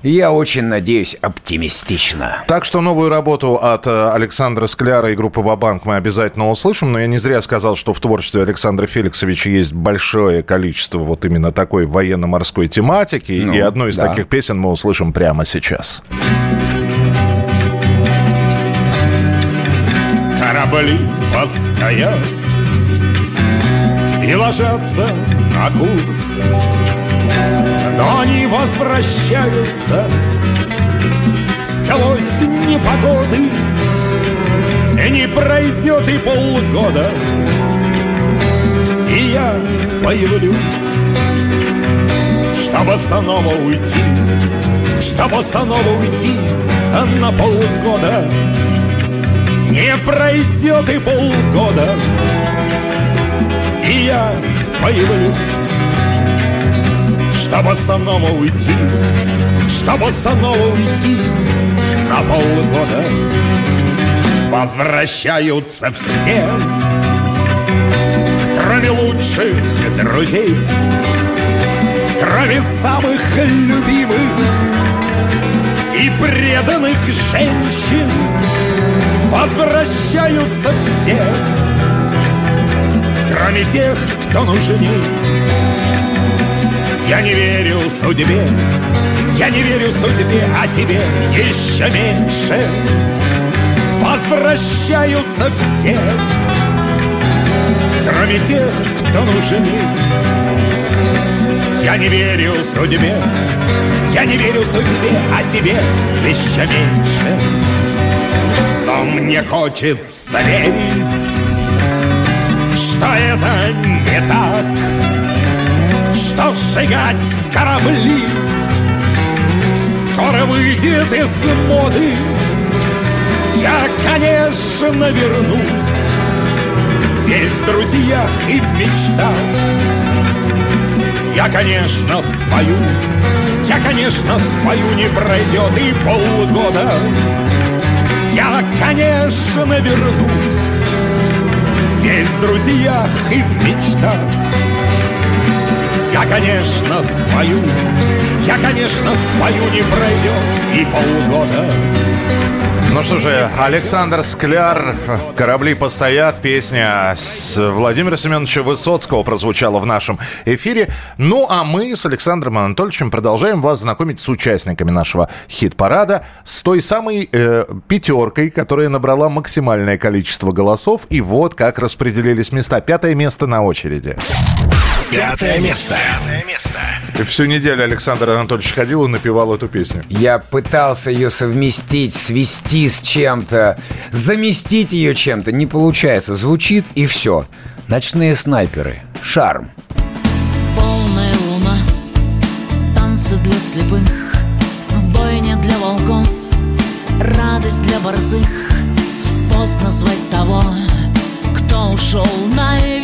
Я очень надеюсь, оптимистично. Так что новую работу от э, Александра Скляра и группы Вабанк мы обязательно услышим. Но я не зря сказал, что в творчестве Александра Феликсовича есть большое количество вот именно такой военно-морской тематики. Ну, и одну из да. таких песен мы услышим прямо сейчас. Корабли постоят и ложатся на курс, но они возвращаются сквозь непогоды, и не пройдет и полгода, и я появлюсь, чтобы снова уйти, чтобы снова уйти на полгода. Не пройдет и полгода, и я появлюсь, чтобы снова уйти, чтобы снова уйти на полгода. Возвращаются все, кроме лучших друзей, кроме самых любимых и преданных женщин. Возвращаются все, кроме тех, кто нужней. Я не верю судьбе, я не верю судьбе, а себе еще меньше. Возвращаются все, кроме тех, кто нужней. Я не верю судьбе, я не верю судьбе, а себе еще меньше. Но мне хочется верить, что это не так, что сжигать корабли скоро выйдет из моды. Я, конечно, вернусь весь в друзьях и в мечтах. Я, конечно, спою, я, конечно, спою, не пройдет и полгода. Я, конечно, вернусь Весь в друзьях и в мечтах Я, конечно, спою Я, конечно, спою, не пройдет и полгода Ну что же, Александр Скляр, «Корабли постоят», песня с Владимира Семеновича Высоцкого прозвучала в нашем эфире. Ну, а мы с Александром Анатольевичем продолжаем вас знакомить с участниками нашего хит-парада, с той самой э, пятеркой, которая набрала максимальное количество голосов. И вот как распределились места. Пятое место на очереди. Пятое место. Пятое место. И всю неделю Александр Анатольевич ходил и напевал эту песню. Я пытался ее совместить, свести с чем-то, заместить ее чем-то. Не получается. Звучит и все. Ночные снайперы. Шарм. Полная луна, танцы для слепых, бойня для волков, радость для борзых. Поздно звать того, кто ушел наверх. Выпал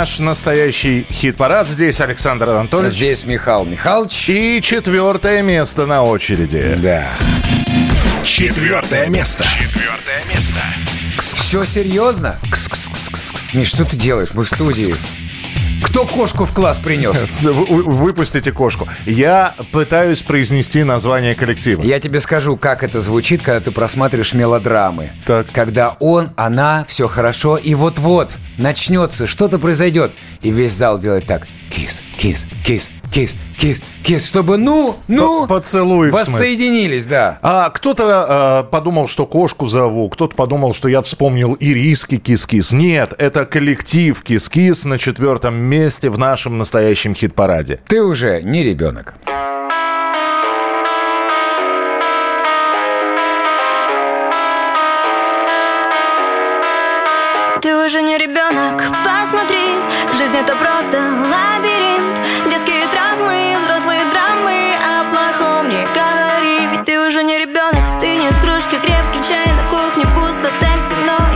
наш настоящий хит-парад. Здесь Александр Анатольевич. Здесь Михаил Михайлович. И четвертое место на очереди. Да. Четвертое место. Четвертое место. Все серьезно? Миш, что ты делаешь? Мы в студии. Кто кошку в класс принес? Вы- Выпустите кошку. Я пытаюсь произнести название коллектива. Я тебе скажу, как это звучит, когда ты просматриваешь мелодрамы. Так. Когда он, она, все хорошо, и вот-вот начнется, что-то произойдет. И весь зал делает так. Кис, кис, кис, кис, кис, кис. Чтобы, ну, ну, Поцелуй воссоединились, да. А кто-то э, подумал, что кошку зову, кто-то подумал, что я вспомнил ириски кис-кис. Нет, это коллектив кис-кис на четвертом месте в нашем настоящем хит-параде. Ты уже не ребенок. Ты уже не ребенок, посмотри Жизнь это просто лабиринт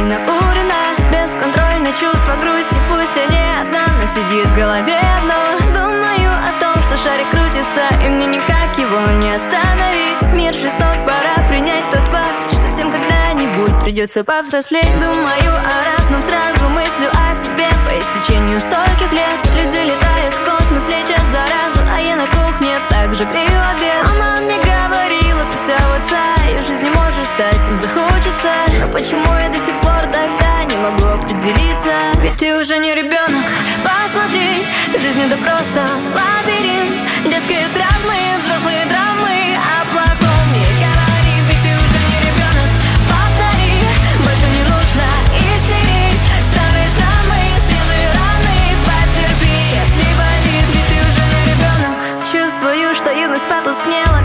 накурено Бесконтрольное чувство грусти Пусть я не одна, но сидит в голове одно Думаю о том, что шарик крутится И мне никак его не остановить. Мир жесток, пора принять тот факт Что всем когда-нибудь придется повзрослеть. Думаю о разном сразу, мыслю о себе. По истечению стольких лет Люди летают в космос, лечат заразу А я на кухне также грею обед. Мама мне ты вся в отца И в жизни можешь стать кем захочется. Но почему я до сих пор тогда не могу определиться? Ведь ты уже не ребенок, посмотри Жизнь это просто лабиринт. Детские травмы, взрослые драмы О плохом не говори, ведь ты уже не ребенок. Повтори, больше не нужно истерить. Старые шрамы, свежие раны. Потерпи, если болит, ведь ты уже не ребенок. Чувствую, что юность потускнела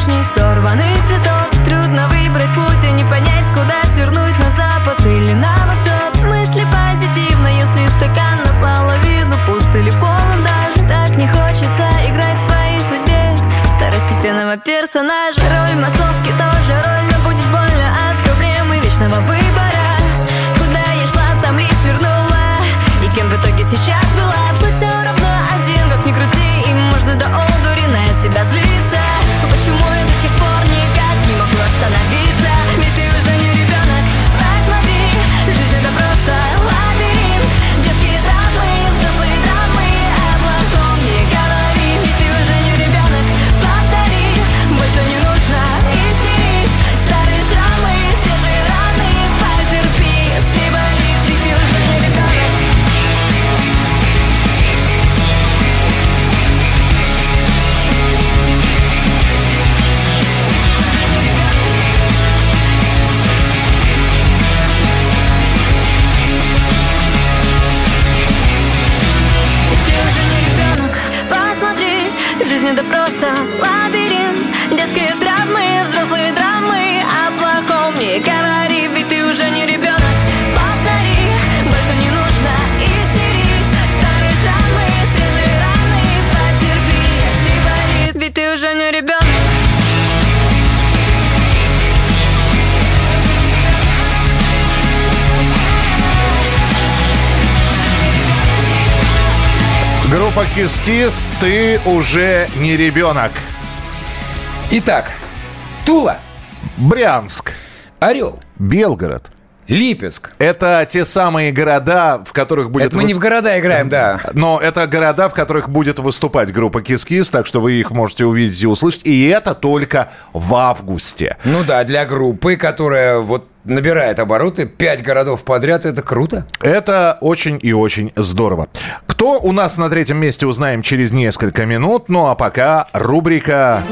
Вчерашний сорванный цветок. Трудно выбрать путь и не понять, куда свернуть На запад или на восток. Мысли позитивно, если стакан наполовину Пуст или полон даже. Так не хочется играть в своей судьбе. Второстепенного персонажа. Роль массовки тоже роль Но будет больно от проблемы вечного выбора. Куда я шла, там лишь свернула? И кем в итоге сейчас была? Быть все равно один, как ни крути И можно до одури на себя злиться почему я до сих пор никак не могу остановиться это Кис-Кис, ты уже не ребенок. Итак, Тула, Брянск, Орел, Белгород, Липецк. Это те самые города, в которых будет... Это мы не в города играем, да. Но это города, в которых будет выступать группа Кис-Кис, так что вы их можете увидеть и услышать. И это только в августе. Ну да, для группы, которая вот набирает обороты, пять городов подряд, это круто. Это очень и очень здорово. Кто у нас на третьем месте, узнаем через несколько минут. Ну а пока рубрика...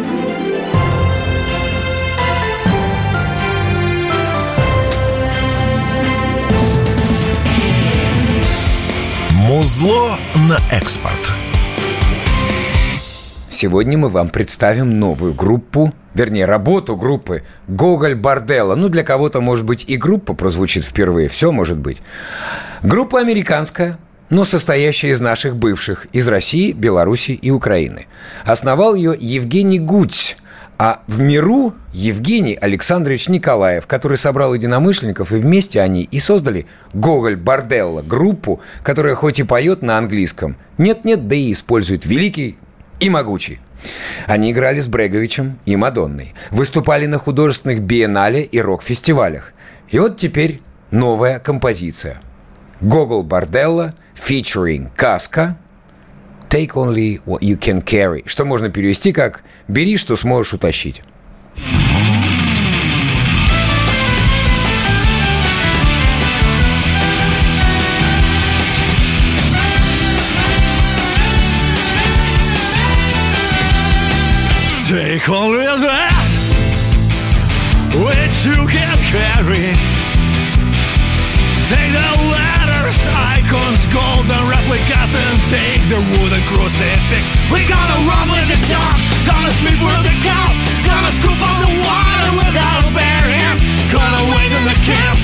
Музло на экспорт. Сегодня мы вам представим новую группу, вернее, работу группы «Гоголь Борделла». Ну, для кого-то, может быть, и группа прозвучит впервые, все может быть. Группа американская, но состоящая из наших бывших, из России, Беларуси и Украины. Основал ее Евгений Гудь, а в миру Евгений Александрович Николаев, который собрал единомышленников, и вместе они и создали «Гоголь Борделла», группу, которая хоть и поет на английском, нет-нет, да и использует великий и могучий. Они играли с Бреговичем и Мадонной, выступали на художественных биеннале и рок-фестивалях. И вот теперь новая композиция. Гогол Борделла, featuring Каска, Take only what you can carry, что можно перевести как «бери, что сможешь утащить». Take only that which you can carry. Take the letters, icons, golden replicas, and take the wooden crucifix. We gonna run with the dogs, gonna sleep with the cows, gonna scoop up the water with our bare hands, gonna wait in the camps,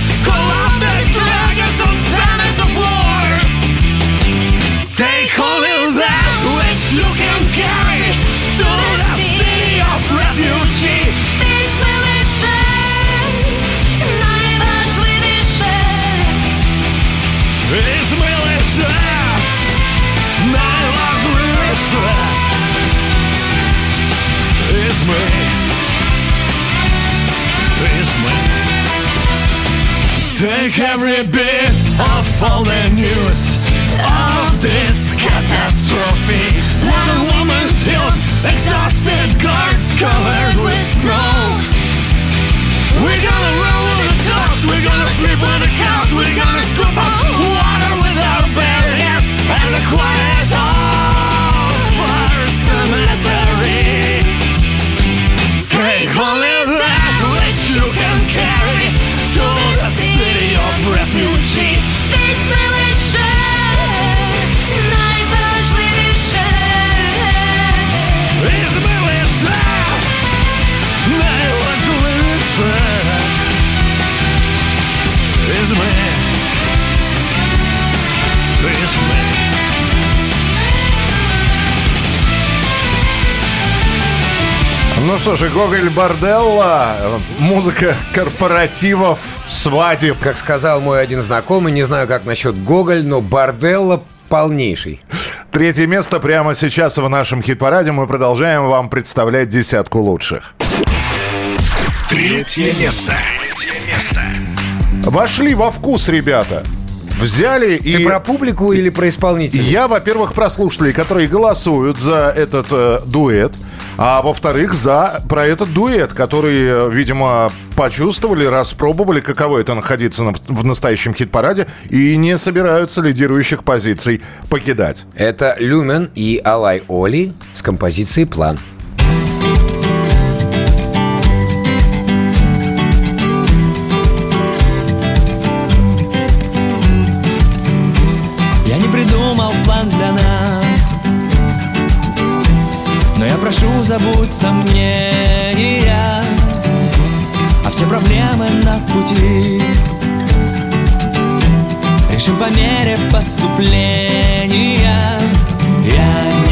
что же, Гоголь Борделла, музыка корпоративов, свадеб. Как сказал мой один знакомый, не знаю, как насчет Гоголь, но Борделла полнейший. Третье место прямо сейчас в нашем хит-параде. Мы продолжаем вам представлять десятку лучших. Третье место. Третье место. Вошли во вкус, ребята. Взяли и... Ты про публику или про исполнителей? Я, во-первых, про слушателей, которые голосуют за этот э, дуэт, а во-вторых, за про этот дуэт, который, э, видимо, почувствовали, распробовали, каково это находиться на- в настоящем хит-параде и не собираются лидирующих позиций покидать. Это Люмен и Алай Оли с композицией «План». Забудь сомнения А все проблемы на пути. Решим по мере поступления. Я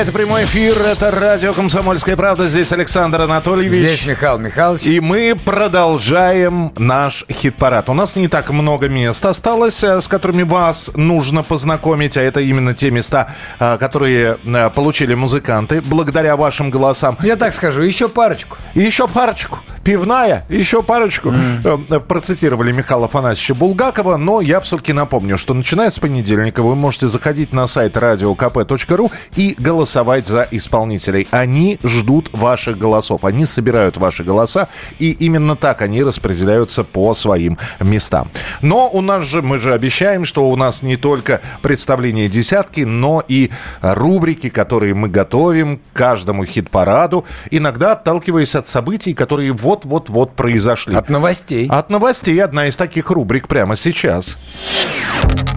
Друзья, это прямой эфир, это радио «Комсомольская правда». Здесь Александр Анатольевич. Здесь Михаил Михайлович. И мы продолжаем наш хит-парад. У нас не так много мест осталось, э, с которыми вас нужно познакомить, а это именно те места, э, которые э, получили музыканты благодаря вашим голосам. Я так скажу, еще парочку. И еще парочку. Пивная, еще парочку. Э, Процитировали Михаила Афанасьевича Булгакова, но я все-таки напомню, что начиная с понедельника вы можете заходить на сайт radiokp.ru и голосовать за исполнителей. Они ждут ваших голосов, они собирают ваши голоса, и именно так они распределяются по своим местам. Но у нас же, мы же обещаем, что у нас не только представление десятки, но и рубрики, которые мы готовим к каждому хит-параду, иногда отталкиваясь от событий, которые вот-вот-вот произошли. От новостей. От новостей одна из таких рубрик прямо сейчас.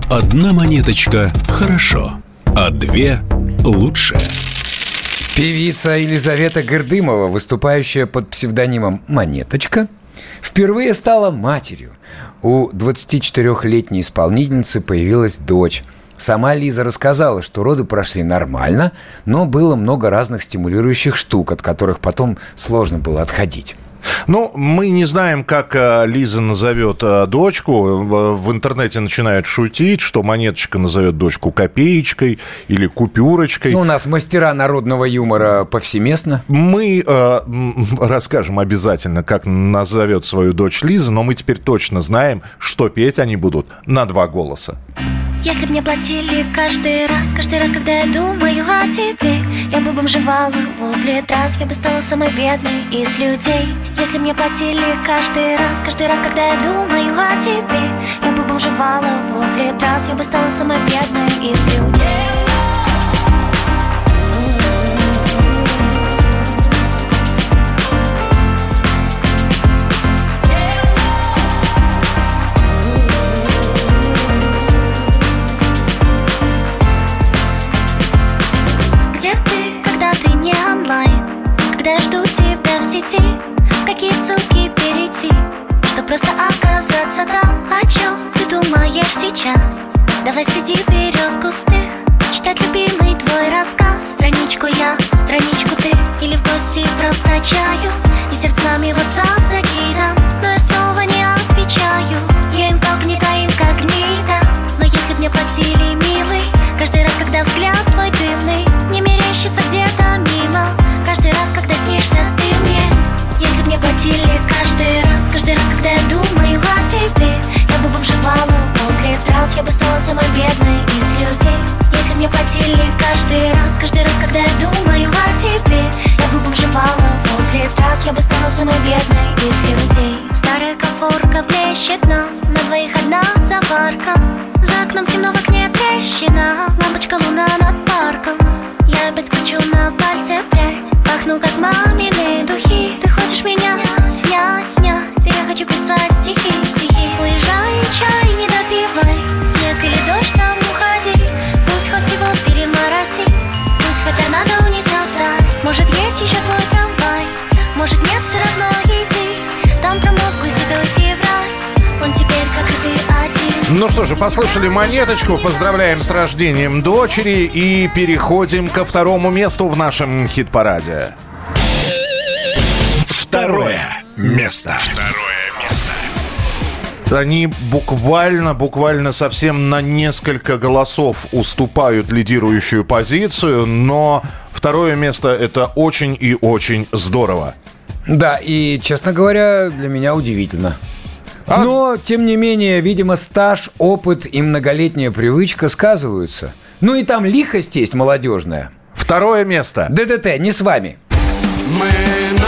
Одна монеточка – хорошо, а две – лучше. Певица Елизавета Гердымова, выступающая под псевдонимом «Монеточка», впервые стала матерью. У 24-летней исполнительницы появилась дочь. Сама Лиза рассказала, что роды прошли нормально, но было много разных стимулирующих штук, от которых потом сложно было отходить. Ну, мы не знаем, как э, Лиза назовет э, дочку. В, интернете начинают шутить, что монеточка назовет дочку копеечкой или купюрочкой. Ну, у нас мастера народного юмора повсеместно. Мы э, расскажем обязательно, как назовет свою дочь Лиза, но мы теперь точно знаем, что петь они будут на два голоса. Если б мне платили каждый раз, каждый раз, когда я думаю о тебе Я бы бомжевала возле трасс, я бы стала самой бедной из людей. Если б мне платили каждый раз, каждый раз, когда я думаю о тебе Я бы бомжевала возле трасс, я бы стала самой бедной из людей тебя в какие ссылки перейти? Что просто оказаться там О чем ты думаешь сейчас? Давай среди берез густых Читать любимый твой рассказ Страничку я, страничку ты Или в гости просто чаю И сердцами WhatsApp закидам Но я снова не отвечаю Я инкогнито, инкогнито Но если б мне платили, самой бедной из людей. Если мне потели каждый раз, каждый раз, когда я думаю о тебе Я бы обживала после раз. я бы стала самой бедной из людей. Старая комфорка плещет нам, на двоих одна заварка. За окном темно, в окне трещина, лампочка луна над парком. Я опять кричу на пальце прядь, пахну как мамины духи. Ты хочешь меня снять, снять, я хочу писать Ну что же, послушали монеточку, поздравляем с рождением дочери и переходим ко второму месту в нашем хит-параде. Второе место. Второе место. Они буквально, буквально совсем на несколько голосов уступают лидирующую позицию, но второе место это очень и очень здорово. Да, и, честно говоря, для меня удивительно. Но, тем не менее, видимо, стаж, опыт и многолетняя привычка сказываются. Ну и там лихость есть молодежная. Второе место. ДДТ, не с вами. Мы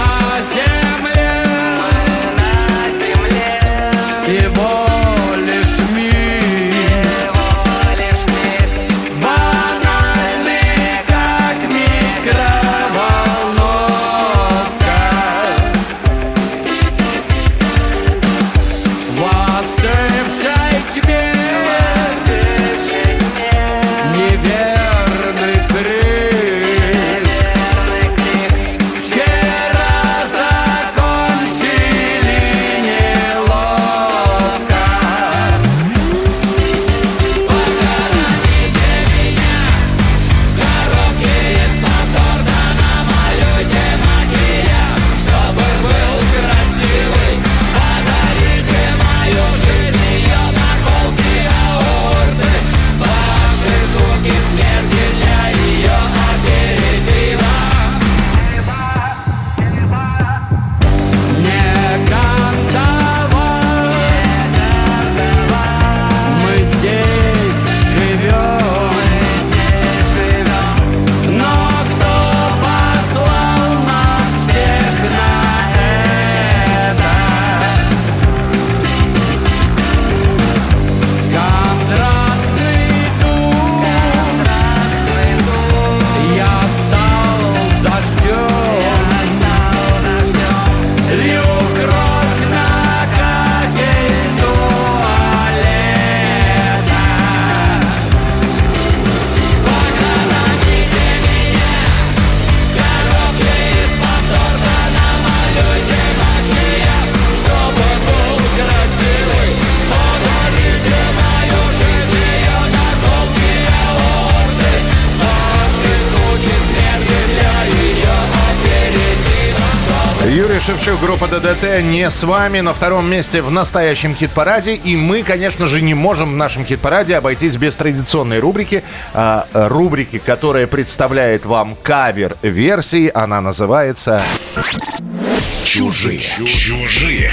Шевчук, группа ДДТ, не с вами на втором месте в настоящем хит-параде. И мы, конечно же, не можем в нашем хит-параде обойтись без традиционной рубрики. а, э, рубрики, которая представляет вам кавер-версии. Она называется... Чужие. Чужие.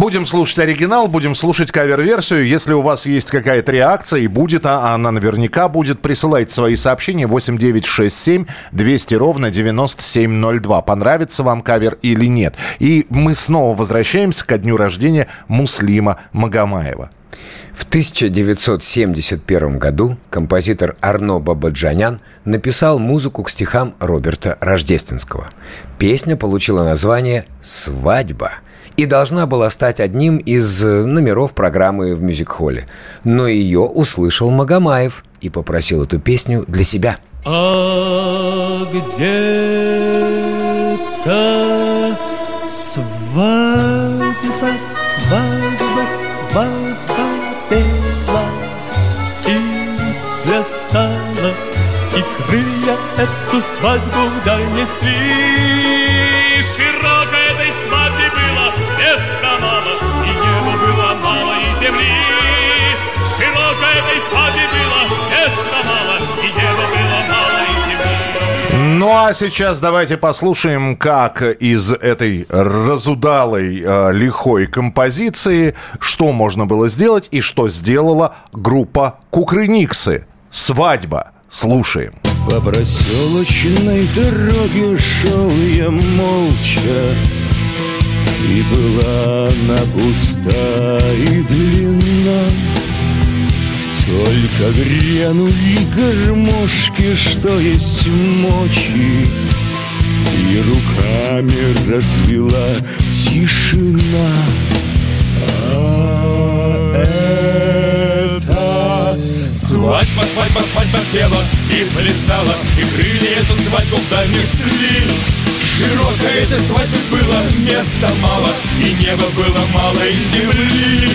Будем слушать оригинал, будем слушать кавер-версию. Если у вас есть какая-то реакция, и будет, а она наверняка будет, присылайте свои сообщения 8967 200 ровно 9702. Понравится вам кавер или нет. И мы снова возвращаемся ко дню рождения Муслима Магомаева. В 1971 году композитор Арно Бабаджанян написал музыку к стихам Роберта Рождественского. Песня получила название «Свадьба» и должна была стать одним из э, номеров программы в мюзик-холле. Но ее услышал Магомаев и попросил эту песню для себя. А где-то свадьба, свадьба, свадьба пела И плясала, и крылья эту свадьбу вдаль несли Ну а сейчас давайте послушаем, как из этой разудалой, э, лихой композиции, что можно было сделать и что сделала группа Кукрыниксы. Свадьба. Слушаем. По проселочной дороге шел я молча И была она пуста и длинна Только грянули гармошки, что есть мочи. И руками развела тишина. А это Свадьба, свадьба, свадьба пела и плясала И крылья эту свадьбу вдаль несли Широкой этой свадьбы было места мало И неба было мало, и земли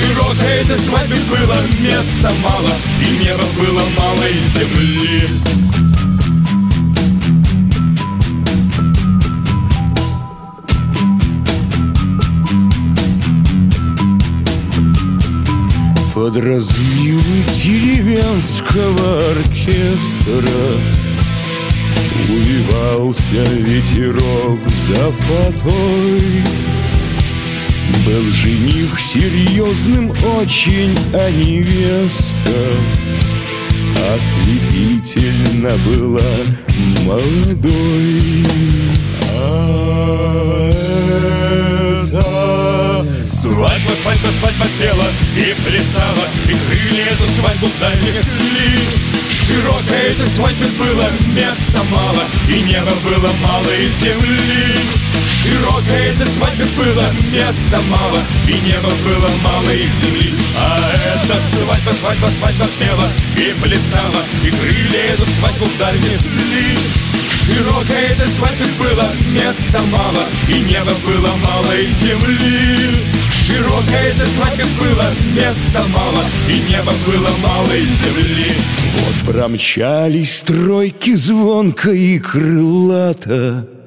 Широкой этой свадьбе было места мало И неба было мало и земли. Под разливы деревенского оркестра Увивался ветерок за фатой Был жених серьезным очень, а невеста Ослепительно была молодой. А это Свадьба, свадьба, свадьба пела и плясала И крылья эту свадьбу вдаль несли Широкой этой свадьбе было места мало И неба было мало и земли Широкой этой свадьбе было места мало И неба было мало и земли. А эта свадьба, свадьба, свадьба пела и плясала И крылья эту свадьбу вдаль несли Широкой этой свадьбе было места мало И неба было мало и земли. Широкой этой свадьбе было места мало И неба было мало и земли. Вот промчались стройки звонко и крылато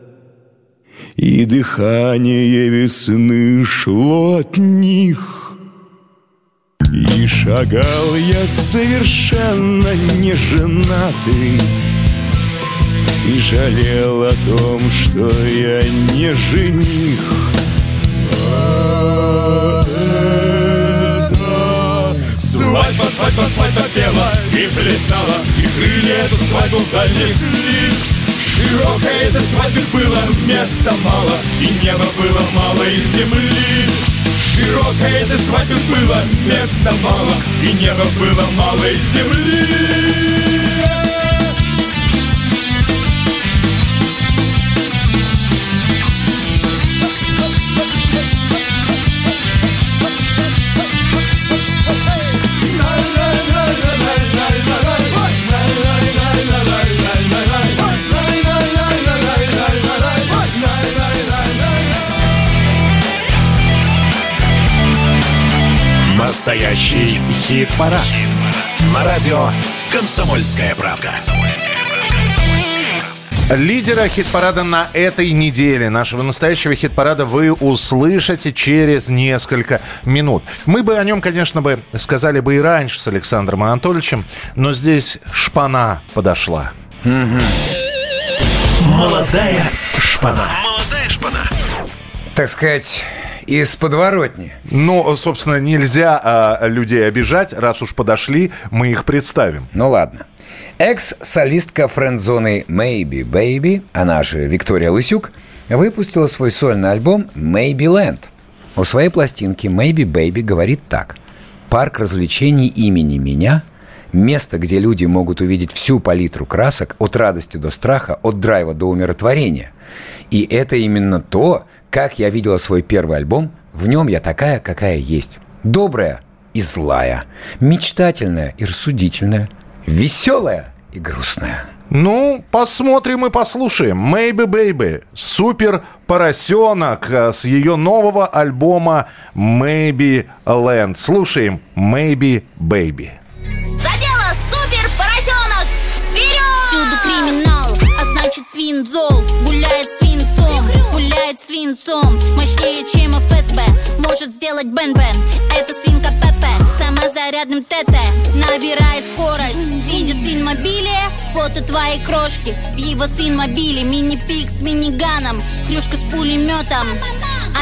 И дыхание весны шло от них. И шагал я совершенно не женатый И жалел о том, что я не жених. Свадьба, свадьба, свадьба пела и плясала И крылья эту свадьбу вдаль Широкой этой свадьбе было места мало И неба было мало и земли. Широкой этой свадьбе было места мало И неба было мало и земли Настоящий хит-парад. На радио «Комсомольская правда». Лидера хит-парада на этой неделе, нашего настоящего хит-парада, вы услышите через несколько минут. Мы бы о нем, конечно, бы сказали бы и раньше с Александром Анатольевичем, но здесь шпана подошла. Молодая шпана. Молодая шпана. Так сказать, из подворотни. Ну, собственно, нельзя а, людей обижать. Раз уж подошли, мы их представим. Ну ладно. Экс-солистка френд-зоны Maybe Baby, она же Виктория Лысюк, выпустила свой сольный альбом Maybe Land. У своей пластинки Maybe Baby говорит так. Парк развлечений имени меня – место, где люди могут увидеть всю палитру красок от радости до страха, от драйва до умиротворения. И это именно то, как я видела свой первый альбом, в нем я такая, какая есть. Добрая и злая, мечтательная и рассудительная, веселая и грустная. Ну, посмотрим и послушаем. Maybe Baby. Супер поросенок э, с ее нового альбома Maybe Land. Слушаем Maybe Baby. Значит свинзол Гуляет свинцом, гуляет свинцом. Мощнее, чем ФСБ, может сделать бен-бен. Это свинка Пепе, самозарядным ТТ Набирает скорость, сидя в свинмобиле Фото твоей крошки в его свинмобиле Мини-пик с миниганом, хрюшка с пулеметом.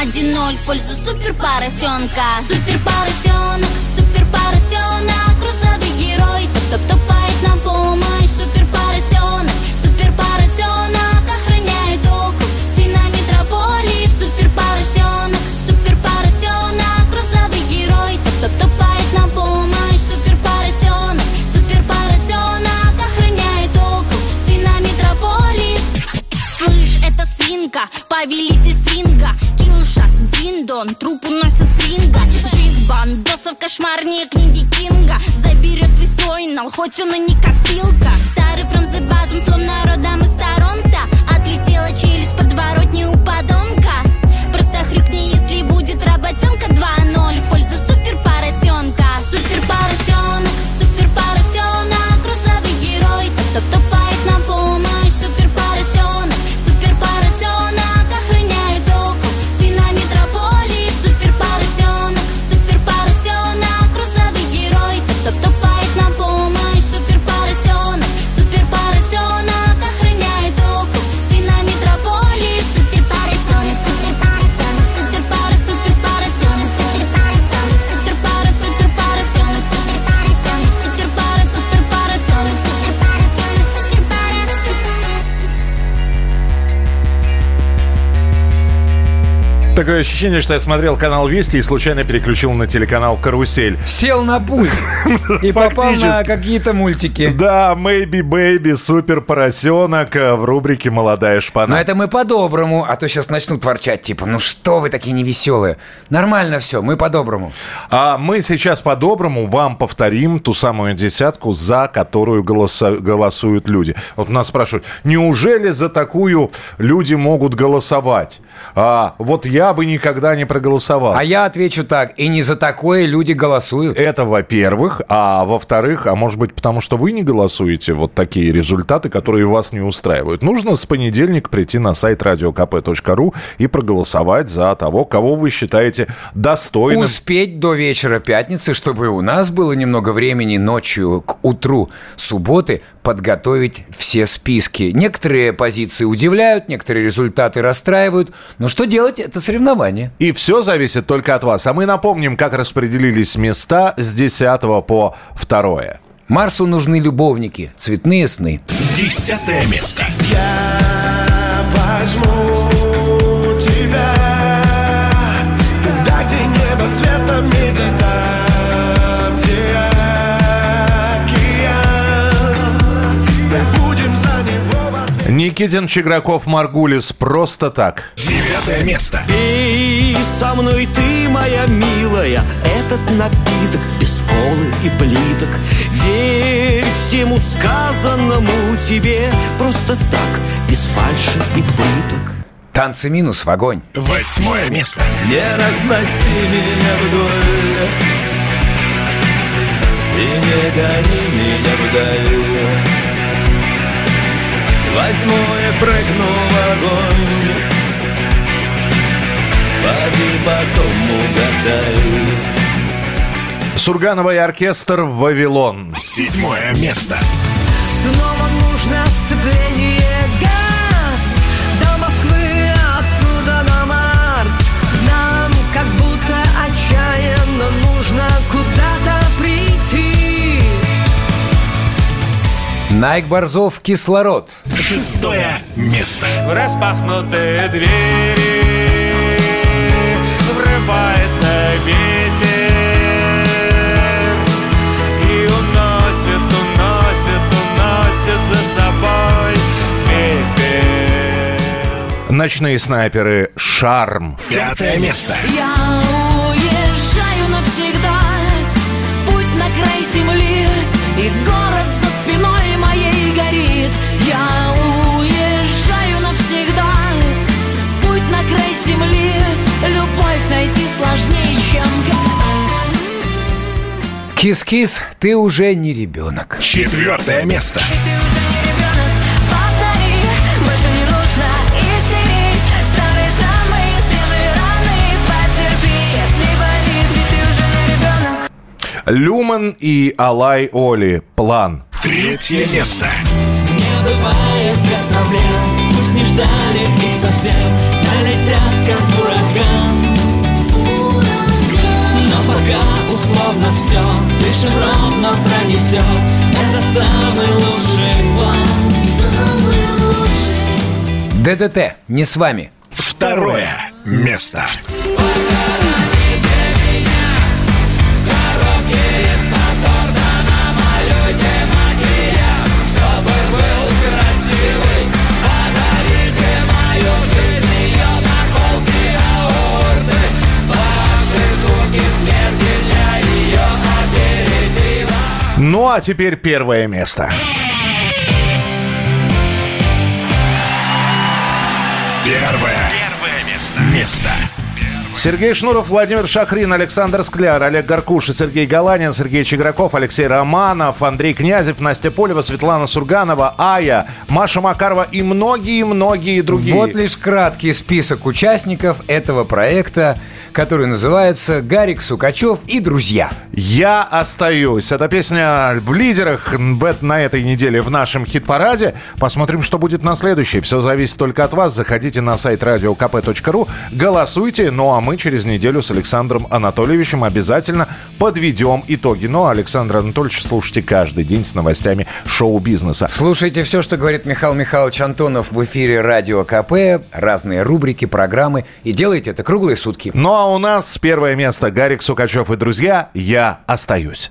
1-0 в пользу супер поросенка Супер поросенок, супер поросенок Грузовый герой, топ-топ-топает на помощь Супер поросенок, свинка, повелитель свинга Киллшот, диндон, труп уносит с ринга. Жизнь бандосов, кошмарнее книги Кинга. Заберет весной нал, хоть он и не копилка. Старый францебатом, словно родом из Торонто. Отлетела челюсть подворотни у подонка Такое ощущение, что я смотрел канал Вести и случайно переключил на телеканал Карусель. Сел на пульт и попал на какие-то мультики. Да, Maybe Baby, супер поросенок э, в рубрике «Молодая шпана». Но это мы по-доброму, а то сейчас начнут ворчать, типа, ну что вы такие невеселые. Нормально все, мы по-доброму. А мы сейчас по-доброму вам повторим ту самую десятку, за которую голоса- голосуют люди. Вот нас спрашивают, неужели за такую люди могут голосовать? А, вот я бы никогда не проголосовал. А я отвечу так, и не за такое люди голосуют. Это во-первых. А во-вторых, а может быть потому, что вы не голосуете, вот такие результаты, которые вас не устраивают. Нужно с понедельника прийти на сайт radiokp.ru и проголосовать за того, кого вы считаете достойным. Успеть до вечера пятницы, чтобы у нас было немного времени ночью к утру субботы подготовить все списки. Некоторые позиции удивляют, некоторые результаты расстраивают. Но что делать? Это соревнование. И все зависит только от вас. А мы напомним, как распределились места с 10 по 2. Марсу нужны любовники, цветные сны. Десятое место. Я возьму тебя где небо цвета меди Никитин, Чиграков, Маргулис. Просто так. Девятое место. Пей со мной ты, моя милая, этот напиток без колы и плиток. Верь всему сказанному тебе просто так, без фальши и пыток. Танцы минус в огонь. Восьмое место. Не разноси меня вдоль И не гони меня вдаль Возьму и прыгну в огонь Поди потом угадай Сурганова и оркестр «Вавилон». Седьмое место. Снова нужно сцепление Найк Борзов «Кислород». Шестое место. В распахнутые двери Врывается ветер И уносит, уносит, уносит за собой пепел Ночные снайперы «Шарм». Пятое место. Я уезжаю навсегда Путь на край земли И город Я уезжаю навсегда Путь на край земли Любовь найти сложнее, чем Кис-кис, ты уже не ребенок. Четвертое место. Повтори, больше не нужно истерить Старые шрамы и свежие раны Потерпи, если болит, ведь ты уже не ребенок Люман и Алай Оли. План. Третье место. Проблем Пусть не ждали их совсем Налетят как ураган Но пока условно все Дышим ровно пронесет Это самый лучший план Самый лучший ДДТ, не с вами. Второе место. Ну а теперь первое место. Первое. Первое место. Место. Сергей Шнуров, Владимир Шахрин, Александр Скляр, Олег Гаркуша, Сергей Галанин, Сергей Чеграков, Алексей Романов, Андрей Князев, Настя Полева, Светлана Сурганова, Ая, Маша Макарова и многие-многие другие. Вот лишь краткий список участников этого проекта, который называется «Гарик Сукачев и друзья». «Я остаюсь». Эта песня в лидерах бет на этой неделе в нашем хит-параде. Посмотрим, что будет на следующей. Все зависит только от вас. Заходите на сайт radiokp.ru, голосуйте, ну а мы мы через неделю с Александром Анатольевичем обязательно подведем итоги. Но Александр Анатольевич слушайте каждый день с новостями шоу-бизнеса. Слушайте все, что говорит Михаил Михайлович Антонов в эфире Радио КП, разные рубрики, программы. И делайте это круглые сутки. Ну а у нас первое место. Гарик Сукачев и друзья. Я остаюсь.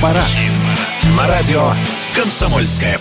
Хит-парад. На радио «Комсомольская